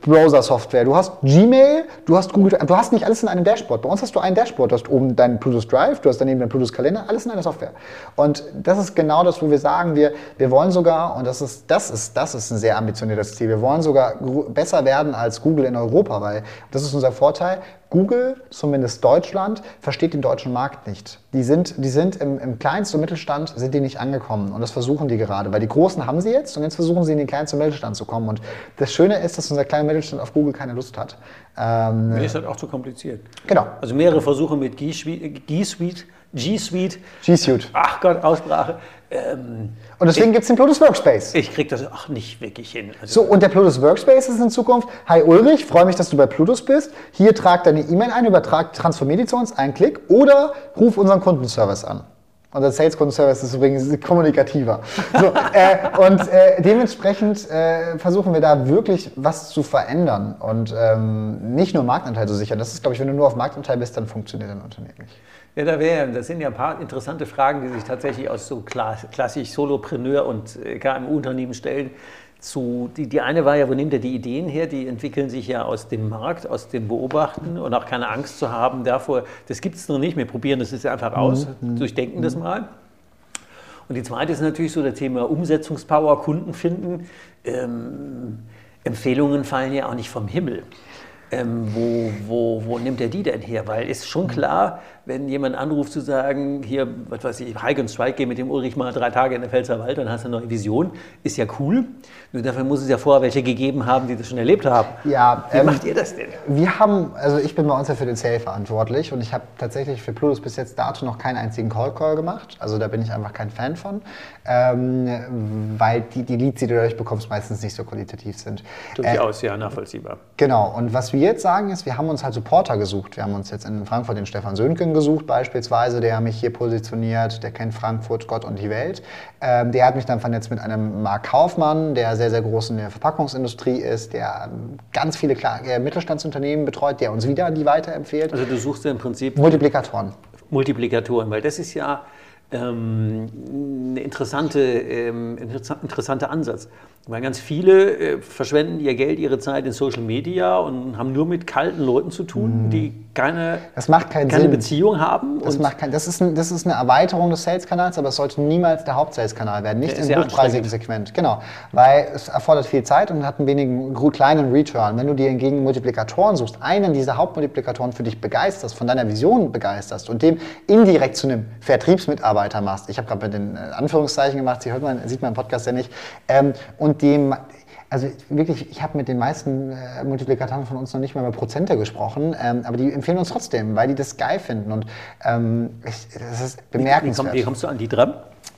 Browser-Software. Du hast Gmail, du hast Google, du hast nicht alles in einem Dashboard. Bei uns hast du ein Dashboard, du hast oben deinen Bluetooth Drive, du hast daneben deinen Bluetooth Kalender, alles in einer Software. Und das ist genau das, wo wir sagen, wir, wir wollen sogar, und das ist, das ist, das ist ein sehr ambitioniertes Ziel, wir wollen sogar besser werden als Google in Europa, weil das ist unser Vorteil. Google, zumindest Deutschland, versteht den deutschen Markt nicht. Die sind, die sind im, im kleinsten Mittelstand sind die nicht angekommen und das versuchen die gerade, weil die Großen haben sie jetzt und jetzt versuchen sie in den kleinsten Mittelstand zu kommen und das Schöne ist, dass unser kleiner Mittelstand auf Google keine Lust hat. Ähm, Mir ist halt auch zu kompliziert. Genau. Also mehrere Versuche mit G Suite, G Suite G Suite. G Suite. Ach Gott, Aussprache. Ähm, und deswegen gibt es den Bluetooth Workspace. Ich kriege das auch nicht wirklich hin. Also so, und der Bluetooth Workspace ist in Zukunft, hi Ulrich, freue mich, dass du bei Bluetooth bist. Hier trag deine E-Mail ein, übertrag, transformier die zu uns, ein Klick oder ruf unseren Kundenservice an. Unser Sales Kundenservice ist übrigens kommunikativer. So, äh, und äh, dementsprechend äh, versuchen wir da wirklich was zu verändern und ähm, nicht nur Marktanteil zu sichern. Das ist, glaube ich, wenn du nur auf Marktanteil bist, dann funktioniert ein Unternehmen nicht. Ja, da wären, das sind ja ein paar interessante Fragen, die sich tatsächlich aus so klassisch Solopreneur und äh, KMU-Unternehmen stellen. Zu, die, die eine war ja, wo nimmt er die Ideen her? Die entwickeln sich ja aus dem Markt, aus dem Beobachten und auch keine Angst zu haben davor, das gibt es noch nicht, wir probieren das jetzt einfach aus, mhm. durchdenken mhm. das mal. Und die zweite ist natürlich so das Thema Umsetzungspower, Kunden finden. Ähm, Empfehlungen fallen ja auch nicht vom Himmel. Ähm, wo, wo, wo nimmt er die denn her? Weil ist schon klar, wenn jemand anruft zu sagen, hier, was weiß ich, Hike and Strike, geh mit dem Ulrich mal drei Tage in den Pfälzerwald, dann hast du eine neue Vision, ist ja cool. Nur dafür muss es ja vorher welche gegeben haben, die das schon erlebt haben. Ja, Wie ähm, macht ihr das denn? Wir haben, also ich bin bei uns ja für den Sale verantwortlich und ich habe tatsächlich für Plutus bis jetzt dato noch keinen einzigen Call-Call gemacht. Also da bin ich einfach kein Fan von, ähm, weil die, die Leads, die du dadurch bekommst, meistens nicht so qualitativ sind. Durchaus, äh, ja, nachvollziehbar. Genau, und was wir jetzt sagen ist, wir haben uns halt Supporter gesucht. Wir haben uns jetzt in Frankfurt den Stefan Sönken gesucht beispielsweise, der mich hier positioniert, der kennt Frankfurt, Gott und die Welt. Ähm, der hat mich dann vernetzt mit einem Mark Kaufmann, der sehr, sehr groß in der Verpackungsindustrie ist, der ähm, ganz viele äh, Mittelstandsunternehmen betreut, der uns wieder die weiterempfiehlt. Also du suchst ja im Prinzip Multiplikatoren. Multiplikatoren, weil das ist ja ähm, ein interessante, ähm, interessanter Ansatz. Weil ganz viele äh, verschwenden ihr Geld, ihre Zeit in Social Media und haben nur mit kalten Leuten zu tun, mm. die keine, das macht keinen keine Sinn. Beziehung haben. Das, macht kein, das, ist ein, das ist eine Erweiterung des Sales-Kanals, aber es sollte niemals der Haupt-Sales-Kanal werden, nicht im hochpreisigen Segment. Genau, weil es erfordert viel Zeit und hat einen wenigen kleinen Return. Wenn du dir hingegen Multiplikatoren suchst, einen dieser Hauptmultiplikatoren für dich begeisterst, von deiner Vision begeisterst und dem indirekt zu einem Vertriebsmitarbeiter machst, ich habe gerade bei den äh, Anführungszeichen gemacht, sie hört man, sieht man im Podcast ja nicht, ähm, und dem also wirklich, ich habe mit den meisten äh, Multiplikatoren von uns noch nicht mal über Prozente gesprochen, ähm, aber die empfehlen uns trotzdem, weil die das geil finden und ähm, ich, das ist bemerkenswert. Wie, komm, wie kommst du an die dran?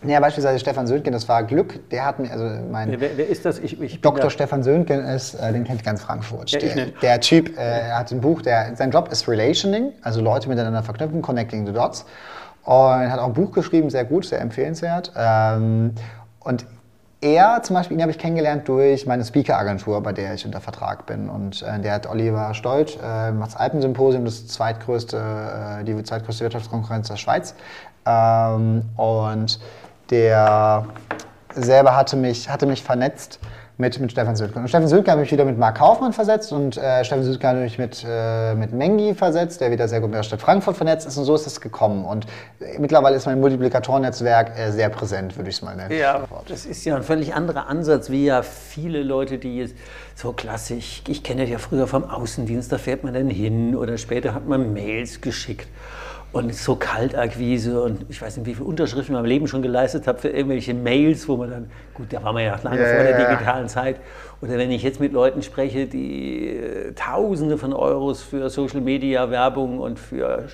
Ja, beispielsweise Stefan Söhngen, das war Glück, der hat mir, also mein wer, wer, ist das? Ich, ich Dr. Stefan Söhngen ist, äh, den kennt ganz Frankfurt. Ja, der, der, Typ äh, hat ein Buch, der, sein Job ist Relationing, also Leute miteinander verknüpfen, Connecting the Dots. Und hat auch ein Buch geschrieben, sehr gut, sehr empfehlenswert. Ähm, und er zum Beispiel, ihn habe ich kennengelernt durch meine Speaker-Agentur, bei der ich unter Vertrag bin. Und äh, der hat Oliver Stolz, äh, macht das Alpensymposium, das zweitgrößte, äh, die zweitgrößte Wirtschaftskonkurrenz der Schweiz. Ähm, und der selber hatte mich, hatte mich vernetzt mit, mit Stefan Sülke. Und Stefan Sülke habe ich wieder mit Marc Kaufmann versetzt und äh, Stefan Sülke habe ich mit, äh, mit Mengi versetzt, der wieder sehr gut mit der Stadt Frankfurt vernetzt ist und so ist es gekommen. Und äh, mittlerweile ist mein Multiplikatornetzwerk äh, sehr präsent, würde ich es mal nennen. Ja, das ist ja ein völlig anderer Ansatz, wie ja viele Leute, die jetzt so klassisch, ich kenne ja früher vom Außendienst, da fährt man dann hin oder später hat man Mails geschickt und so Kaltakquise und ich weiß nicht, wie viele Unterschriften ich in meinem Leben schon geleistet habe für irgendwelche Mails, wo man dann, gut, da war man ja lange ja, vor der digitalen Zeit. Oder wenn ich jetzt mit Leuten spreche, die äh, Tausende von Euros für Social Media Werbung und für äh,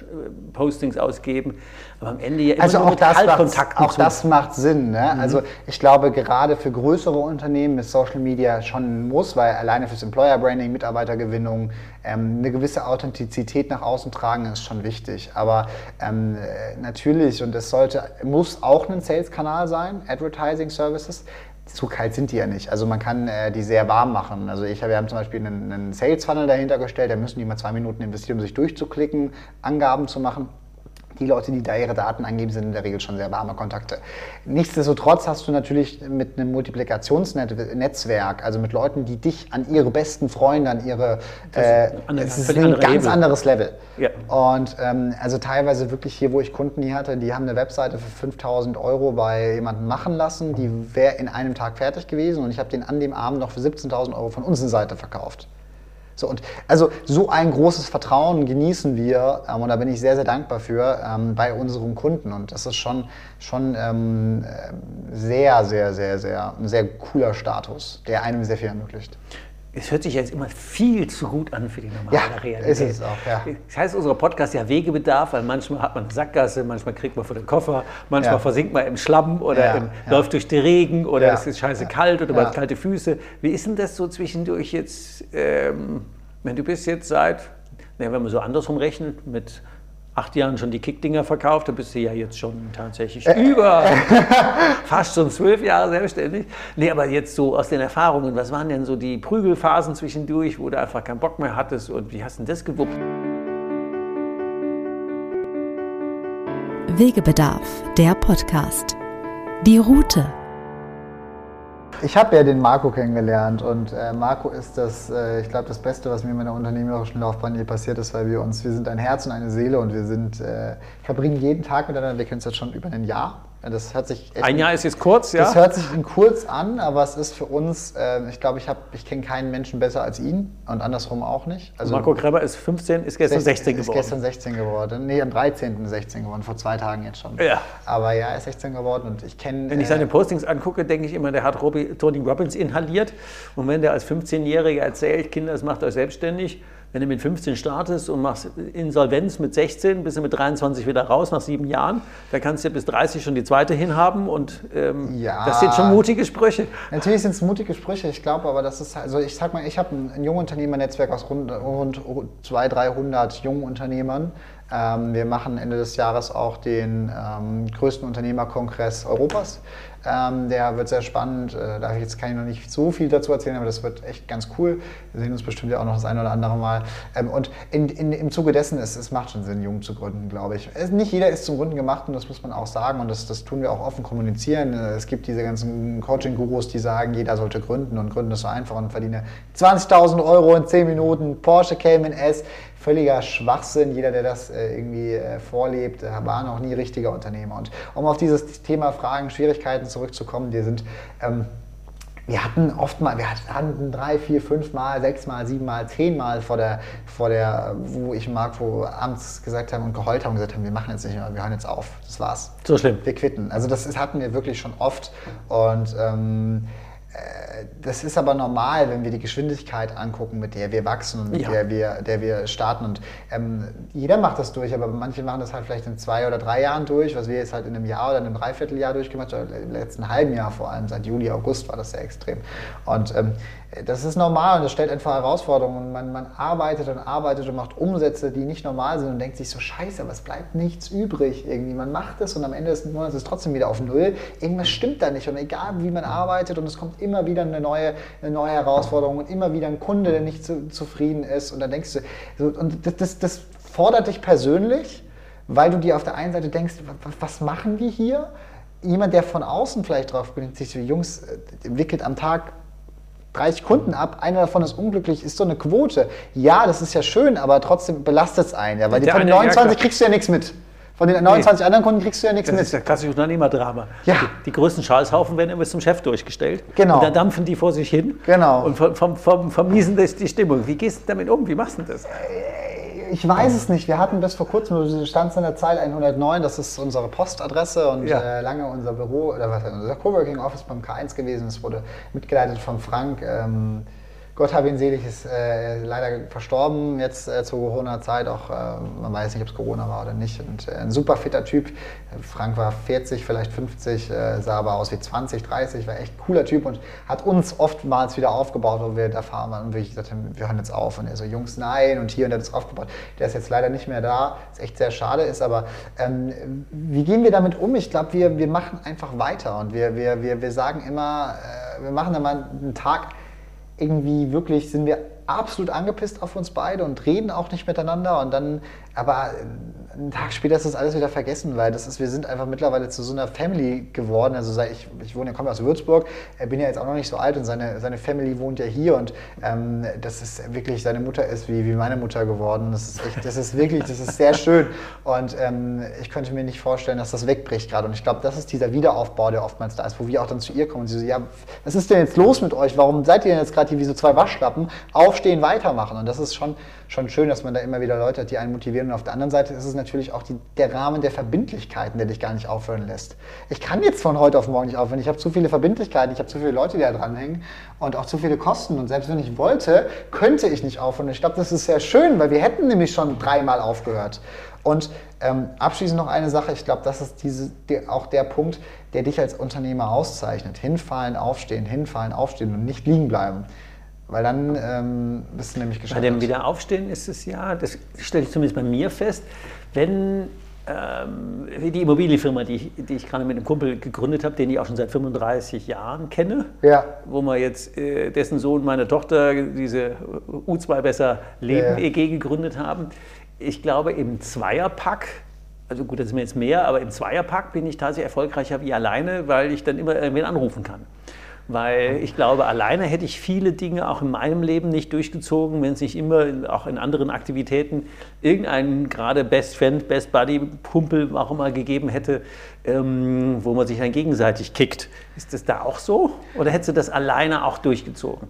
Postings ausgeben, aber am Ende ja immer also nur auch mit das. Macht, auch das macht Sinn. Ne? Mhm. Also ich glaube, gerade für größere Unternehmen ist Social Media schon ein Muss, weil alleine fürs Employer Branding, Mitarbeitergewinnung, ähm, eine gewisse Authentizität nach außen tragen ist schon wichtig. Aber ähm, natürlich, und es sollte, muss auch ein Sales-Kanal sein, Advertising Services. So kalt sind die ja nicht. Also man kann äh, die sehr warm machen. Also ich, wir haben zum Beispiel einen, einen Sales-Funnel dahinter gestellt, da müssen die mal zwei Minuten investieren, um sich durchzuklicken, Angaben zu machen die Leute, die da ihre Daten angeben, sind in der Regel schon sehr warme Kontakte. Nichtsdestotrotz hast du natürlich mit einem Multiplikationsnetzwerk, also mit Leuten, die dich an ihre besten Freunde, an ihre, äh, es ist ein ganz Hebel. anderes Level. Ja. Und ähm, also teilweise wirklich hier, wo ich Kunden hier hatte, die haben eine Webseite für 5000 Euro bei jemandem machen lassen, die wäre in einem Tag fertig gewesen und ich habe den an dem Abend noch für 17.000 Euro von unserer Seite verkauft. So, und also so ein großes Vertrauen genießen wir ähm, und da bin ich sehr, sehr dankbar für ähm, bei unseren Kunden. Und das ist schon, schon ähm, sehr, sehr, sehr, sehr, ein sehr cooler Status, der einem sehr viel ermöglicht es hört sich jetzt immer viel zu gut an für die normale ja, Realität. Ist es auch, ja. Das heißt, unser Podcast ja Wegebedarf, weil manchmal hat man eine Sackgasse, manchmal kriegt man vor den Koffer, manchmal ja. versinkt man im Schlamm oder ja, im, läuft durch den Regen oder es ist scheiße kalt oder man hat kalte Füße. Wie ist denn das so zwischendurch jetzt, ähm, wenn du bist jetzt seit, wenn man so andersrum rechnet, mit acht Jahren schon die Kickdinger verkauft, da bist du ja jetzt schon tatsächlich äh. über fast schon zwölf Jahre selbstständig. Nee, aber jetzt so aus den Erfahrungen, was waren denn so die Prügelphasen zwischendurch, wo du einfach keinen Bock mehr hattest und wie hast du denn das gewuppt? Wegebedarf, der Podcast. Die Route. Ich habe ja den Marco kennengelernt und äh, Marco ist das, äh, ich glaube, das Beste, was mir in meiner unternehmerischen Laufbahn je passiert ist, weil wir uns, wir sind ein Herz und eine Seele und wir sind, äh, verbringen jeden Tag miteinander, wir kennen uns jetzt schon über ein Jahr das hört sich Ein Jahr ist jetzt kurz, ja? Das hört sich kurz an, aber es ist für uns, äh, ich glaube, ich, ich kenne keinen Menschen besser als ihn und andersrum auch nicht. Also Marco Kreber ist 15, ist gestern 16 geworden. Ist gestern 16 geworden. Nee, am 13. 16 geworden, vor zwei Tagen jetzt schon. Ja. Aber ja, er ist 16 geworden und ich kenne... Wenn ich seine äh, Postings angucke, denke ich immer, der hat Robbie, Tony Robbins inhaliert. Und wenn der als 15-Jähriger erzählt, Kinder, das macht euch selbstständig, wenn du mit 15 startest und machst Insolvenz mit 16, bist du mit 23 wieder raus nach sieben Jahren, da kannst du bis 30 schon die zweite hinhaben und ähm, ja, das sind schon mutige Sprüche. Natürlich sind es mutige Sprüche, ich glaube aber, das ist, also ich sag mal, ich habe ein, ein Jungunternehmernetzwerk aus rund, rund 200, 300 Jungunternehmern. Ähm, wir machen Ende des Jahres auch den ähm, größten Unternehmerkongress Europas. Ähm, der wird sehr spannend. Äh, da jetzt kann ich noch nicht so viel dazu erzählen, aber das wird echt ganz cool. Wir sehen uns bestimmt ja auch noch das eine oder andere Mal. Ähm, und in, in, im Zuge dessen, ist, es macht schon Sinn, jung zu gründen, glaube ich. Es, nicht jeder ist zum Gründen gemacht und das muss man auch sagen und das, das tun wir auch offen kommunizieren. Äh, es gibt diese ganzen Coaching-Gurus, die sagen, jeder sollte gründen und gründen ist so einfach und verdiene 20.000 Euro in 10 Minuten, Porsche Cayman S völliger Schwachsinn. Jeder, der das äh, irgendwie äh, vorlebt, äh, war noch nie richtiger Unternehmer. Und um auf dieses Thema Fragen, Schwierigkeiten zurückzukommen, wir sind ähm, wir hatten oft mal, wir hatten drei, vier, fünf Mal, sechs Mal, sieben Mal, zehn Mal vor der, vor der, wo ich und Marco abends gesagt haben und geheult haben und gesagt haben, wir machen jetzt nicht mehr, wir hören jetzt auf. Das war's. So schlimm. Wir quitten. Also das, das hatten wir wirklich schon oft. Und ähm, das ist aber normal, wenn wir die Geschwindigkeit angucken, mit der wir wachsen und mit Ja. der, wir, der wir starten. Und ähm, jeder macht das durch, aber manche machen das halt vielleicht in zwei oder drei Jahren durch, was wir jetzt halt in einem Jahr oder in einem Dreivierteljahr durchgemacht haben, im letzten halben Jahr vor allem, seit Juli, August war das sehr extrem. Und ähm, das ist normal und das stellt einfach Herausforderungen. Und man, man arbeitet und arbeitet und macht Umsätze, die nicht normal sind und denkt sich so, scheiße, aber es bleibt nichts übrig irgendwie. Man macht es und am Ende des Monats ist es trotzdem wieder auf Null. Irgendwas stimmt da nicht und egal wie man arbeitet und es kommt immer wieder eine neue, eine neue Herausforderung und immer wieder ein Kunde, der nicht zu, zufrieden ist und dann denkst du, so, und das, das, das fordert dich persönlich, weil du dir auf der einen Seite denkst, wa- was machen die hier? Jemand, der von außen vielleicht drauf blickt, sich so, Jungs, äh, wickelt am Tag 30 Kunden ab, einer davon ist unglücklich, ist so eine Quote. Ja, das ist ja schön, aber trotzdem belastet es einen. Ja, weil von den eine- ja, 29 klar. kriegst du ja nichts mit. Von den 29 anderen Kunden kriegst du ja nichts Das ist mit. das klassische Unternehmerdrama. Ja. Die, die größten Schalshaufen werden immer zum Chef durchgestellt. Genau. Und dann dampfen die vor sich hin. Genau. Und vermiesen das die Stimmung. Wie gehst du damit um? Wie machst du das? Ich weiß es nicht. Wir hatten bis vor kurzem, du standst in der Zahl 109, das ist unsere Postadresse und Ja. äh, lange unser Büro, oder was, unser Coworking Office beim K1 gewesen. Es wurde mitgeleitet von Frank. Ähm, Gott habe ihn selig, ist äh, leider verstorben jetzt äh, zur Corona-Zeit. Auch äh, man weiß nicht, ob es Corona war oder nicht. Und äh, ein super fitter Typ. Frank war 40, vielleicht 50, äh, sah aber aus wie 20, 30, war echt cooler Typ und hat uns oftmals wieder aufgebaut, wo wir da fahren waren und wirklich gesagt haben, wir hören jetzt auf. Und er so, Jungs, nein. Und hier und hat es aufgebaut. Der ist jetzt leider nicht mehr da, was echt sehr schade ist. Aber ähm, wie gehen wir damit um? Ich glaube, wir, wir machen einfach weiter und wir, wir, wir, wir sagen immer, äh, wir machen mal einen Tag irgendwie wirklich sind wir absolut angepisst auf uns beide und reden auch nicht miteinander und dann, aber einen Tag später ist das alles wieder vergessen, weil das ist, wir sind einfach mittlerweile zu so einer Family geworden. Also ich, ich wohne, komme aus Würzburg, bin ja jetzt auch noch nicht so alt und seine, seine Family wohnt ja hier und ähm, das ist wirklich, seine Mutter ist wie, wie meine Mutter geworden. Das ist echt, das ist wirklich, das ist sehr schön und ähm, ich könnte mir nicht vorstellen, dass das wegbricht gerade und ich glaube, das ist dieser Wiederaufbau, der oftmals da ist, wo wir auch dann zu ihr kommen und sie so, ja, was ist denn jetzt los mit euch? Warum seid ihr denn jetzt gerade hier wie so zwei Waschlappen? Aufstehen, weitermachen und das ist schon, schon schön, dass man da immer wieder Leute hat, die einen motivieren und auf der anderen Seite ist es natürlich auch die, der Rahmen der Verbindlichkeiten, der dich gar nicht aufhören lässt. Ich kann jetzt von heute auf morgen nicht aufhören. Ich habe zu viele Verbindlichkeiten, ich habe zu viele Leute, die da dranhängen und auch zu viele Kosten. Und selbst wenn ich wollte, könnte ich nicht aufhören. Ich glaube, das ist sehr schön, weil wir hätten nämlich schon dreimal aufgehört. Und ähm, abschließend noch eine Sache, ich glaube, das ist diese, die, auch der Punkt, der dich als Unternehmer auszeichnet. Hinfallen, aufstehen, hinfallen, aufstehen und nicht liegen bleiben. Weil dann ähm, bist du nämlich Bei gescheitert. dem Wiederaufstehen ist es ja, das stelle ich zumindest bei mir fest, wenn ähm, die Immobilienfirma, die ich, die ich gerade mit einem Kumpel gegründet habe, den ich auch schon seit 35 Jahren kenne, Ja. wo wir jetzt äh, dessen Sohn, meine Tochter, diese U2 Besser Leben Ja. EG gegründet haben. Ich glaube, im Zweierpack, also gut, das ist mir jetzt mehr, aber im Zweierpack bin ich tatsächlich erfolgreicher wie alleine, weil ich dann immer irgendwen anrufen kann. Weil ich glaube, alleine hätte ich viele Dinge auch in meinem Leben nicht durchgezogen, wenn es nicht immer auch in anderen Aktivitäten irgendeinen gerade Best Friend, Best Buddy, Kumpel, auch immer gegeben hätte, ähm, wo man sich dann gegenseitig kickt. Ist das da auch so? Oder hättest du das alleine auch durchgezogen?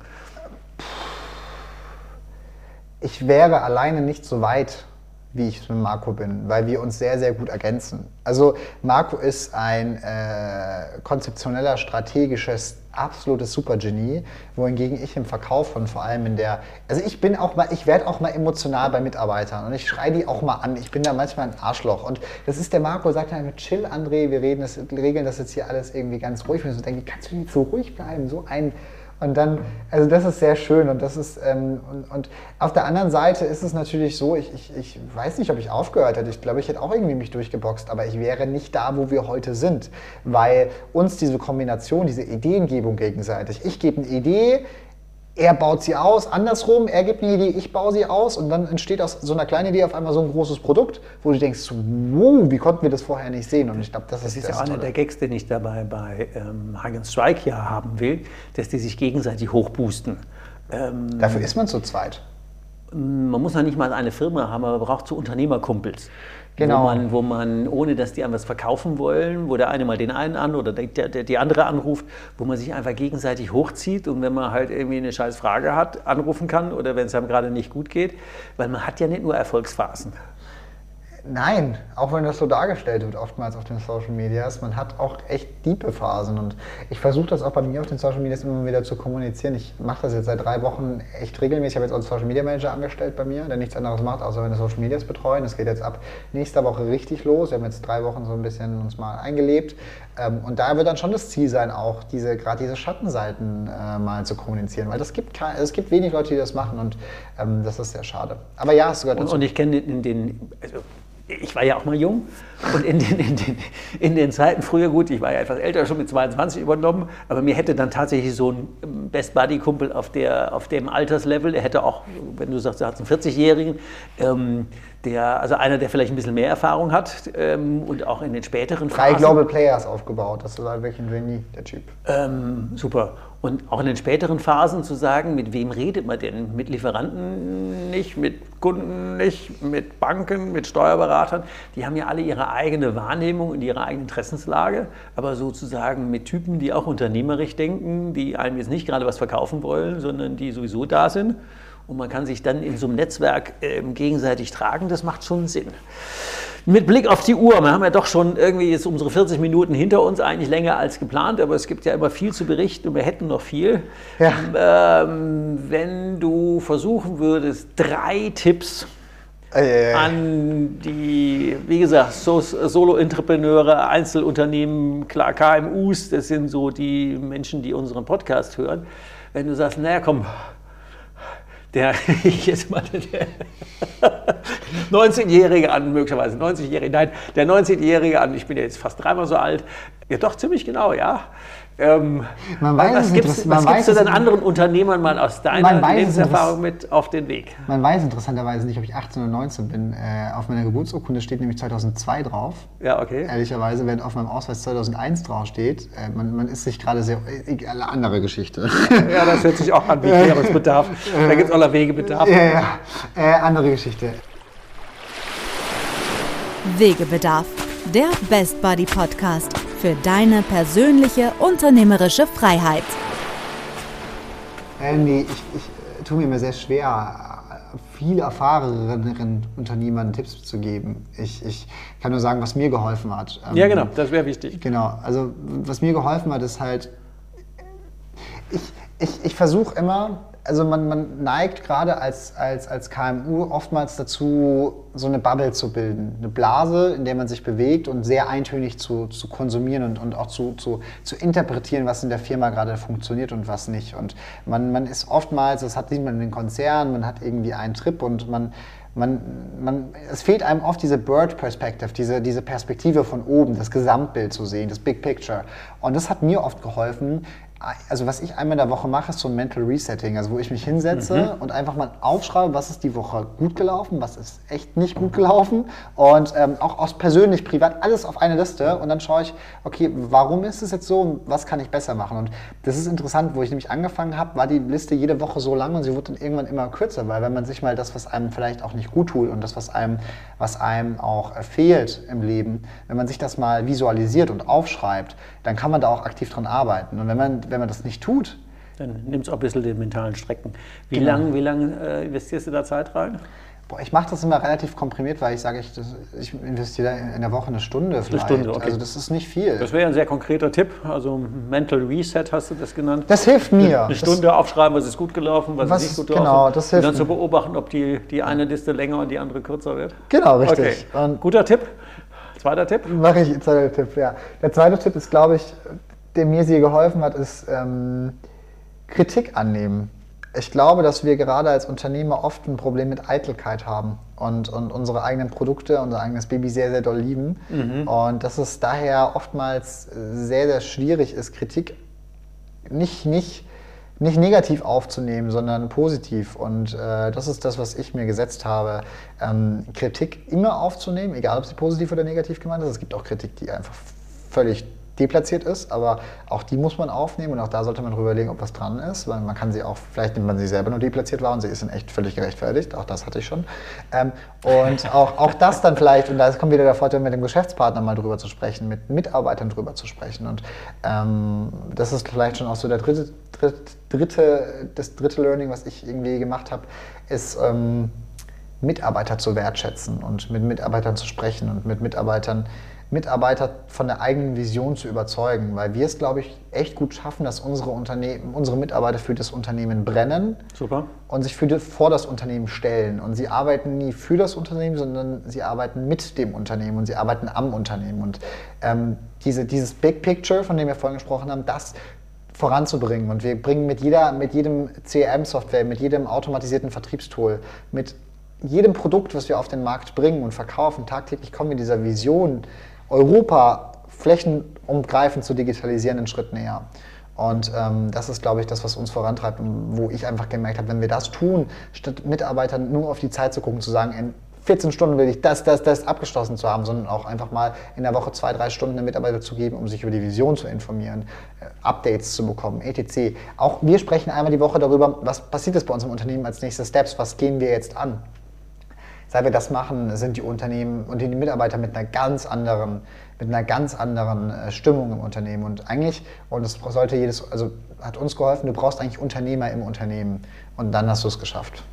ich wäre alleine nicht so weit, wie ich mit Marco bin, weil wir uns sehr, sehr gut ergänzen. Also Marco ist ein äh, konzeptioneller, strategisches, absolutes Supergenie, wohingegen ich im Verkauf und vor allem in der, also ich bin auch mal, ich werde auch mal emotional bei Mitarbeitern und ich schreie die auch mal an. Ich bin da manchmal ein Arschloch und das ist der Marco, sagt dann, chill André, wir reden das, regeln das jetzt hier alles irgendwie ganz ruhig. Und so denke, kannst du nicht so ruhig bleiben, so ein und dann, also das ist sehr schön und das ist, ähm, und, und auf der anderen Seite ist es natürlich so, ich, ich, ich weiß nicht, ob ich aufgehört hätte. Ich glaube, ich hätte auch irgendwie mich durchgeboxt, aber ich wäre nicht da, wo wir heute sind, weil uns diese Kombination, diese Ideengebung gegenseitig, ich gebe eine Idee, er baut sie aus, andersrum, er gibt eine Idee, ich baue sie aus und dann entsteht aus so einer kleinen Idee auf einmal so ein großes Produkt, wo du denkst, wow, wie konnten wir das vorher nicht sehen? Und ich glaube, das, Das ist ist ja auch einer der Gags, den ich dabei bei ähm, Hagen Strike ja haben will, dass die sich gegenseitig hochboosten. Ähm, Dafür ist man zu zweit. man muss ja nicht mal eine Firma haben, aber man braucht so Unternehmerkumpels. Genau. Wo man, wo man, ohne dass die einem was verkaufen wollen, wo der eine mal den einen an oder der, der, die andere anruft, wo man sich einfach gegenseitig hochzieht und wenn man halt irgendwie eine scheiß Frage hat, anrufen kann oder wenn es einem gerade nicht gut geht, weil man hat ja nicht nur Erfolgsphasen. Nein, auch wenn das so dargestellt wird, oftmals auf den Social Medias. Man hat auch echt diepe Phasen und ich versuche das auch bei mir auf den Social Medias immer wieder zu kommunizieren. Ich mache das jetzt seit drei Wochen echt regelmäßig. Ich habe jetzt auch einen Social Media Manager angestellt bei mir, der nichts anderes macht, außer meine Social Medias betreuen. Das geht jetzt ab nächster Woche richtig los. Wir haben jetzt drei Wochen so ein bisschen uns mal eingelebt. Ähm, und da wird dann schon das Ziel sein, auch diese, gerade diese Schattenseiten äh, mal zu kommunizieren, weil das gibt es gibt wenig Leute, die das machen und ähm, das ist sehr schade. Aber ja, es gehört dazu. Und, und ich kenne den, den also ich war ja auch mal jung und in den, in, den, in den Zeiten früher, gut, ich war ja etwas älter, schon mit 22 übernommen, aber mir hätte dann tatsächlich so ein Best Buddy-Kumpel auf, auf dem Alterslevel, er hätte auch, wenn du sagst, er hat einen 40-Jährigen, ähm, der, also einer, der vielleicht ein bisschen mehr Erfahrung hat ähm, und auch in den späteren Phasen. Drei Global Players aufgebaut, das war wirklich ein Genie, der Typ. Ähm, super. Und auch in den späteren Phasen zu sagen, mit wem redet man denn? Mit Lieferanten nicht, mit Kunden nicht, mit Banken, mit Steuerberatern. Die haben ja alle ihre eigene Wahrnehmung und ihre eigene Interessenslage, aber sozusagen mit Typen, die auch unternehmerisch denken, die einem jetzt nicht gerade was verkaufen wollen, sondern die sowieso da sind und man kann sich dann in so einem Netzwerk äh, gegenseitig tragen, das macht schon Sinn. Mit Blick auf die Uhr, wir haben ja doch schon irgendwie jetzt unsere 40 Minuten hinter uns, eigentlich länger als geplant, aber es gibt ja immer viel zu berichten und wir hätten noch viel. Ja. Ähm, wenn du versuchen würdest, drei Tipps äh, an die, wie gesagt, so, Solo-Entrepreneure, Einzelunternehmen, klar, KMUs, das sind so die Menschen, die unseren Podcast hören. Wenn du sagst, naja, komm, der, ich jetzt mal, der 19-Jährige an, möglicherweise 90-Jährige, nein, der 19-Jährige an, ich bin ja jetzt fast dreimal so alt, ja doch ziemlich genau, ja, ähm, man weiß was gibst, was gibst du denn anderen Unternehmern mal aus deiner Lebenserfahrung mit auf den Weg? Man weiß interessanterweise nicht, ob ich 18 oder 19 bin. Äh, auf meiner Geburtsurkunde steht nämlich 2002 drauf. Ja, okay. Ehrlicherweise, wenn auf meinem Ausweis 2001 draufsteht, äh, man, man ist sich gerade sehr. Äh, eine andere Geschichte. ja, das hört sich auch an wie Klärungsbedarf. da gibt es auch noch Wegebedarf. Ja, ja. Äh, andere Geschichte. Wegebedarf, der Best Buddy Podcast für deine persönliche unternehmerische Freiheit. Andy, ich, ich tue mir immer sehr schwer, viel erfahreneren Unternehmern Tipps zu geben. Ich, ich kann nur sagen, was mir geholfen hat. Ja, genau, das wäre wichtig. Genau, also was mir geholfen hat, ist halt, ich, ich, ich versuche immer, also man, man neigt gerade als, als, als KMU oftmals dazu, so eine Bubble zu bilden. Eine Blase, in der man sich bewegt und sehr eintönig zu, zu konsumieren und, und auch zu, zu, zu interpretieren, was in der Firma gerade funktioniert und was nicht. Und man, man ist oftmals, das hat man in den Konzernen, man hat irgendwie einen Trip und man, man, man, es fehlt einem oft diese Bird Perspective, diese, diese Perspektive von oben, das Gesamtbild zu sehen, das Big Picture. Und das hat mir oft geholfen, also was ich einmal in der Woche mache, ist so ein Mental Resetting, also wo ich mich hinsetze mhm. und einfach mal aufschreibe, was ist die Woche gut gelaufen, was ist echt nicht gut gelaufen. Und ähm, auch aus persönlich, privat, alles auf eine Liste. Und dann schaue ich, okay, warum ist es jetzt so und was kann ich besser machen? Und das ist interessant, wo ich nämlich angefangen habe, war die Liste jede Woche so lang und sie wurde dann irgendwann immer kürzer, weil wenn man sich mal das, was einem vielleicht auch nicht gut tut und das, was einem, was einem auch fehlt im Leben, wenn man sich das mal visualisiert und aufschreibt, dann kann man da auch aktiv dran arbeiten und wenn man wenn man das nicht tut. Dann nimmt es auch ein bisschen den mentalen Strecken. Wie genau. lange wie lang, äh, investierst du da Zeit rein? Boah, ich mache das immer relativ komprimiert, weil ich sage, ich, das, ich investiere in der Woche eine Stunde vielleicht. Eine Stunde, okay. Also das ist nicht viel. Das wäre ein sehr konkreter Tipp. Also Mental Reset hast du das genannt. Das hilft mir. Eine Stunde das, aufschreiben, was ist gut gelaufen, was, was ist nicht gut genau, gelaufen. Das hilft und dann zu beobachten, ob die, die eine Liste länger und die andere kürzer wird. Genau, richtig. Okay. Guter Tipp. Zweiter Tipp? Mache ich, zweiter Tipp, ja. Der zweite Tipp ist, glaube ich, der mir sehr geholfen hat, ist ähm, Kritik annehmen. Ich glaube, dass wir gerade als Unternehmer oft ein Problem mit Eitelkeit haben und, und unsere eigenen Produkte, unser eigenes Baby sehr, sehr doll lieben. Mhm. Und dass es daher oftmals sehr, sehr schwierig ist, Kritik nicht, nicht, nicht negativ aufzunehmen, sondern positiv. Und äh, das ist das, was ich mir gesetzt habe, ähm, Kritik immer aufzunehmen, egal ob sie positiv oder negativ gemeint ist. Es gibt auch Kritik, die einfach völlig deplatziert ist, aber auch die muss man aufnehmen und auch da sollte man drüber überlegen, ob was dran ist, weil man kann sie auch, vielleicht nimmt man sie selber nur deplatziert war und sie ist in echt völlig gerechtfertigt, auch das hatte ich schon. Ähm, und auch, auch das dann vielleicht, und da kommt wieder der Vorteil, mit dem Geschäftspartner mal drüber zu sprechen, mit Mitarbeitern drüber zu sprechen und ähm, das ist vielleicht schon auch so der dritte, dritte, dritte, das dritte Learning, was ich irgendwie gemacht habe, ist, ähm, Mitarbeiter zu wertschätzen und mit Mitarbeitern zu sprechen und mit Mitarbeitern Mitarbeiter von der eigenen Vision zu überzeugen, weil wir es, glaube ich, echt gut schaffen, dass unsere, Unternehmen, unsere Mitarbeiter für das Unternehmen brennen Super. und sich für die, vor das Unternehmen stellen. Und sie arbeiten nie für das Unternehmen, sondern sie arbeiten mit dem Unternehmen und sie arbeiten am Unternehmen. Und ähm, diese, dieses Big Picture, von dem wir vorhin gesprochen haben, das voranzubringen. Und wir bringen mit, jeder, mit jedem CRM-Software, mit jedem automatisierten Vertriebstool, mit jedem Produkt, was wir auf den Markt bringen und verkaufen, tagtäglich kommen wir dieser Vision, Europa flächenumgreifend zu digitalisieren, einen Schritt näher. Und ähm, das ist, glaube ich, das, was uns vorantreibt und wo ich einfach gemerkt habe, wenn wir das tun, statt Mitarbeitern nur auf die Zeit zu gucken, zu sagen, in 14 Stunden will ich das, das, das abgeschlossen zu haben, sondern auch einfach mal in der Woche zwei, drei Stunden den Mitarbeiter zu geben, um sich über die Vision zu informieren, äh, Updates zu bekommen, etc. Auch wir sprechen einmal die Woche darüber, was passiert ist bei uns im Unternehmen als nächste Steps, was gehen wir jetzt an. Seit wir das machen, sind die Unternehmen und die Mitarbeiter mit einer ganz anderen, mit einer ganz anderen äh, Stimmung im Unternehmen. Und eigentlich, und das sollte jedes, also hat uns geholfen, du brauchst eigentlich Unternehmer im Unternehmen. Und dann hast du es geschafft.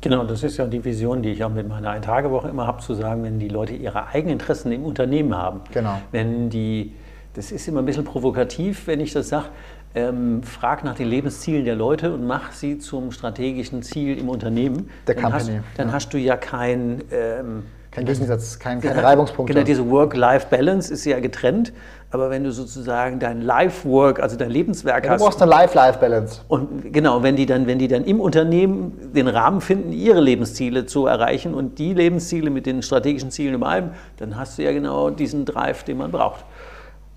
Genau, das ist ja die Vision, die ich auch mit meiner Ein-Tage-Woche immer habe, zu sagen, wenn die Leute ihre eigenen Interessen im Unternehmen haben. Genau. Wenn die, das ist immer ein bisschen provokativ, wenn ich das sage, ähm, frag nach den Lebenszielen der Leute und mach sie zum strategischen Ziel im Unternehmen. Der dann Company, Hast, dann ja. hast du ja kein... Ähm, Kein Gegensatz, kein, keine Reibungspunkte. Genau, diese Work-Life-Balance ist ja getrennt. Aber wenn du sozusagen dein Life-Work, also dein Lebenswerk du hast, brauchst eine Life-Life-Balance. und genau, wenn die, dann, wenn die dann im Unternehmen den Rahmen finden, ihre Lebensziele zu erreichen und die Lebensziele mit den strategischen Zielen überein, dann hast du ja genau diesen Drive, den man braucht.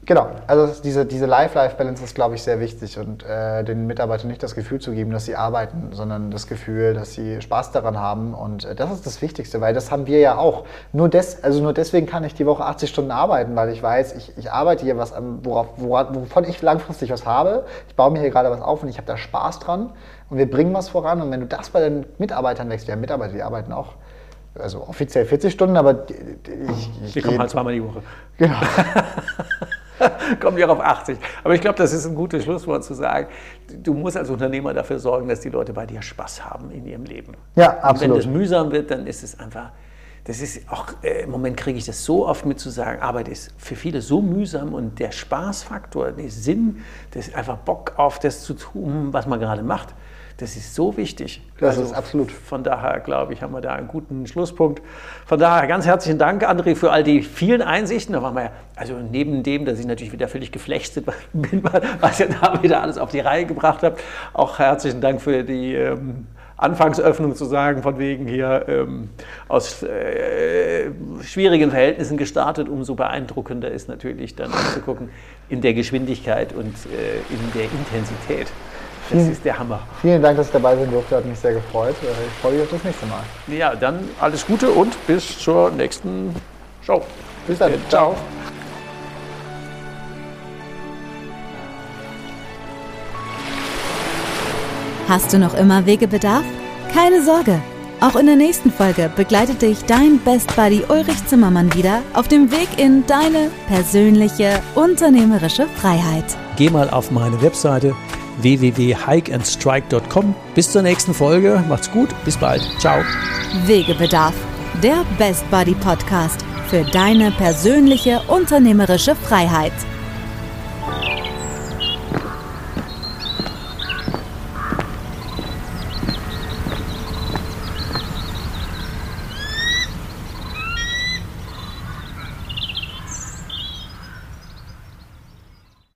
Genau, also diese, diese Life-Life-Balance ist, glaube ich, sehr wichtig und äh, den Mitarbeitern nicht das Gefühl zu geben, dass sie arbeiten, sondern das Gefühl, dass sie Spaß daran haben und äh, das ist das Wichtigste, weil das haben wir ja auch. Nur, des, also nur deswegen kann ich die Woche 80 Stunden arbeiten, weil ich weiß, ich, ich arbeite hier was, worauf, worauf, wovon ich langfristig was habe. Ich baue mir hier gerade was auf und ich habe da Spaß dran und wir bringen was voran und wenn du das bei den Mitarbeitern wächst, wir haben Mitarbeiter, die arbeiten auch also offiziell 40 Stunden, aber ich, ich Die kommen gehe- halt zweimal die Woche. Genau. kommen auch auf 80. Aber ich glaube, das ist ein gutes Schlusswort zu sagen, du musst als Unternehmer dafür sorgen, dass die Leute bei dir Spaß haben in ihrem Leben. Ja, Und absolut. wenn das mühsam wird, dann ist es einfach, das ist auch, äh, im Moment kriege ich das so oft mit zu sagen, Arbeit ist für viele so mühsam und der Spaßfaktor, der Sinn, das einfach Bock auf das zu tun, was man gerade macht, das ist so wichtig. Also Das ist absolut. Von daher, glaube ich, haben wir da einen guten Schlusspunkt. Von daher ganz herzlichen Dank, André, für all die vielen Einsichten. Da waren wir ja, also neben dem, dass ich natürlich wieder völlig geflechtet bin, was ihr da wieder alles auf die Reihe gebracht habt, auch herzlichen Dank für die ähm, Anfangsöffnung zu sagen, von wegen hier ähm, aus äh, schwierigen Verhältnissen gestartet. Umso beeindruckender ist natürlich dann zu gucken in der Geschwindigkeit und äh, in der Intensität. Das ist der Hammer. Vielen Dank, dass ich dabei sein durfte, hat mich sehr gefreut. Äh, Ich freue mich auf das nächste Mal. Ja, dann alles Gute und bis zur nächsten Show. Bis dann. Ciao. Hast du noch immer Wegebedarf? Keine Sorge! Auch in der nächsten Folge begleitet dich dein Best Buddy Ulrich Zimmermann wieder auf dem Weg in deine persönliche unternehmerische Freiheit. Geh mal auf meine Webseite www.hikeandstrike.com. Bis zur nächsten Folge. Macht's gut. Bis bald. Ciao. Wegebedarf, der Best Buddy Podcast für deine persönliche unternehmerische Freiheit.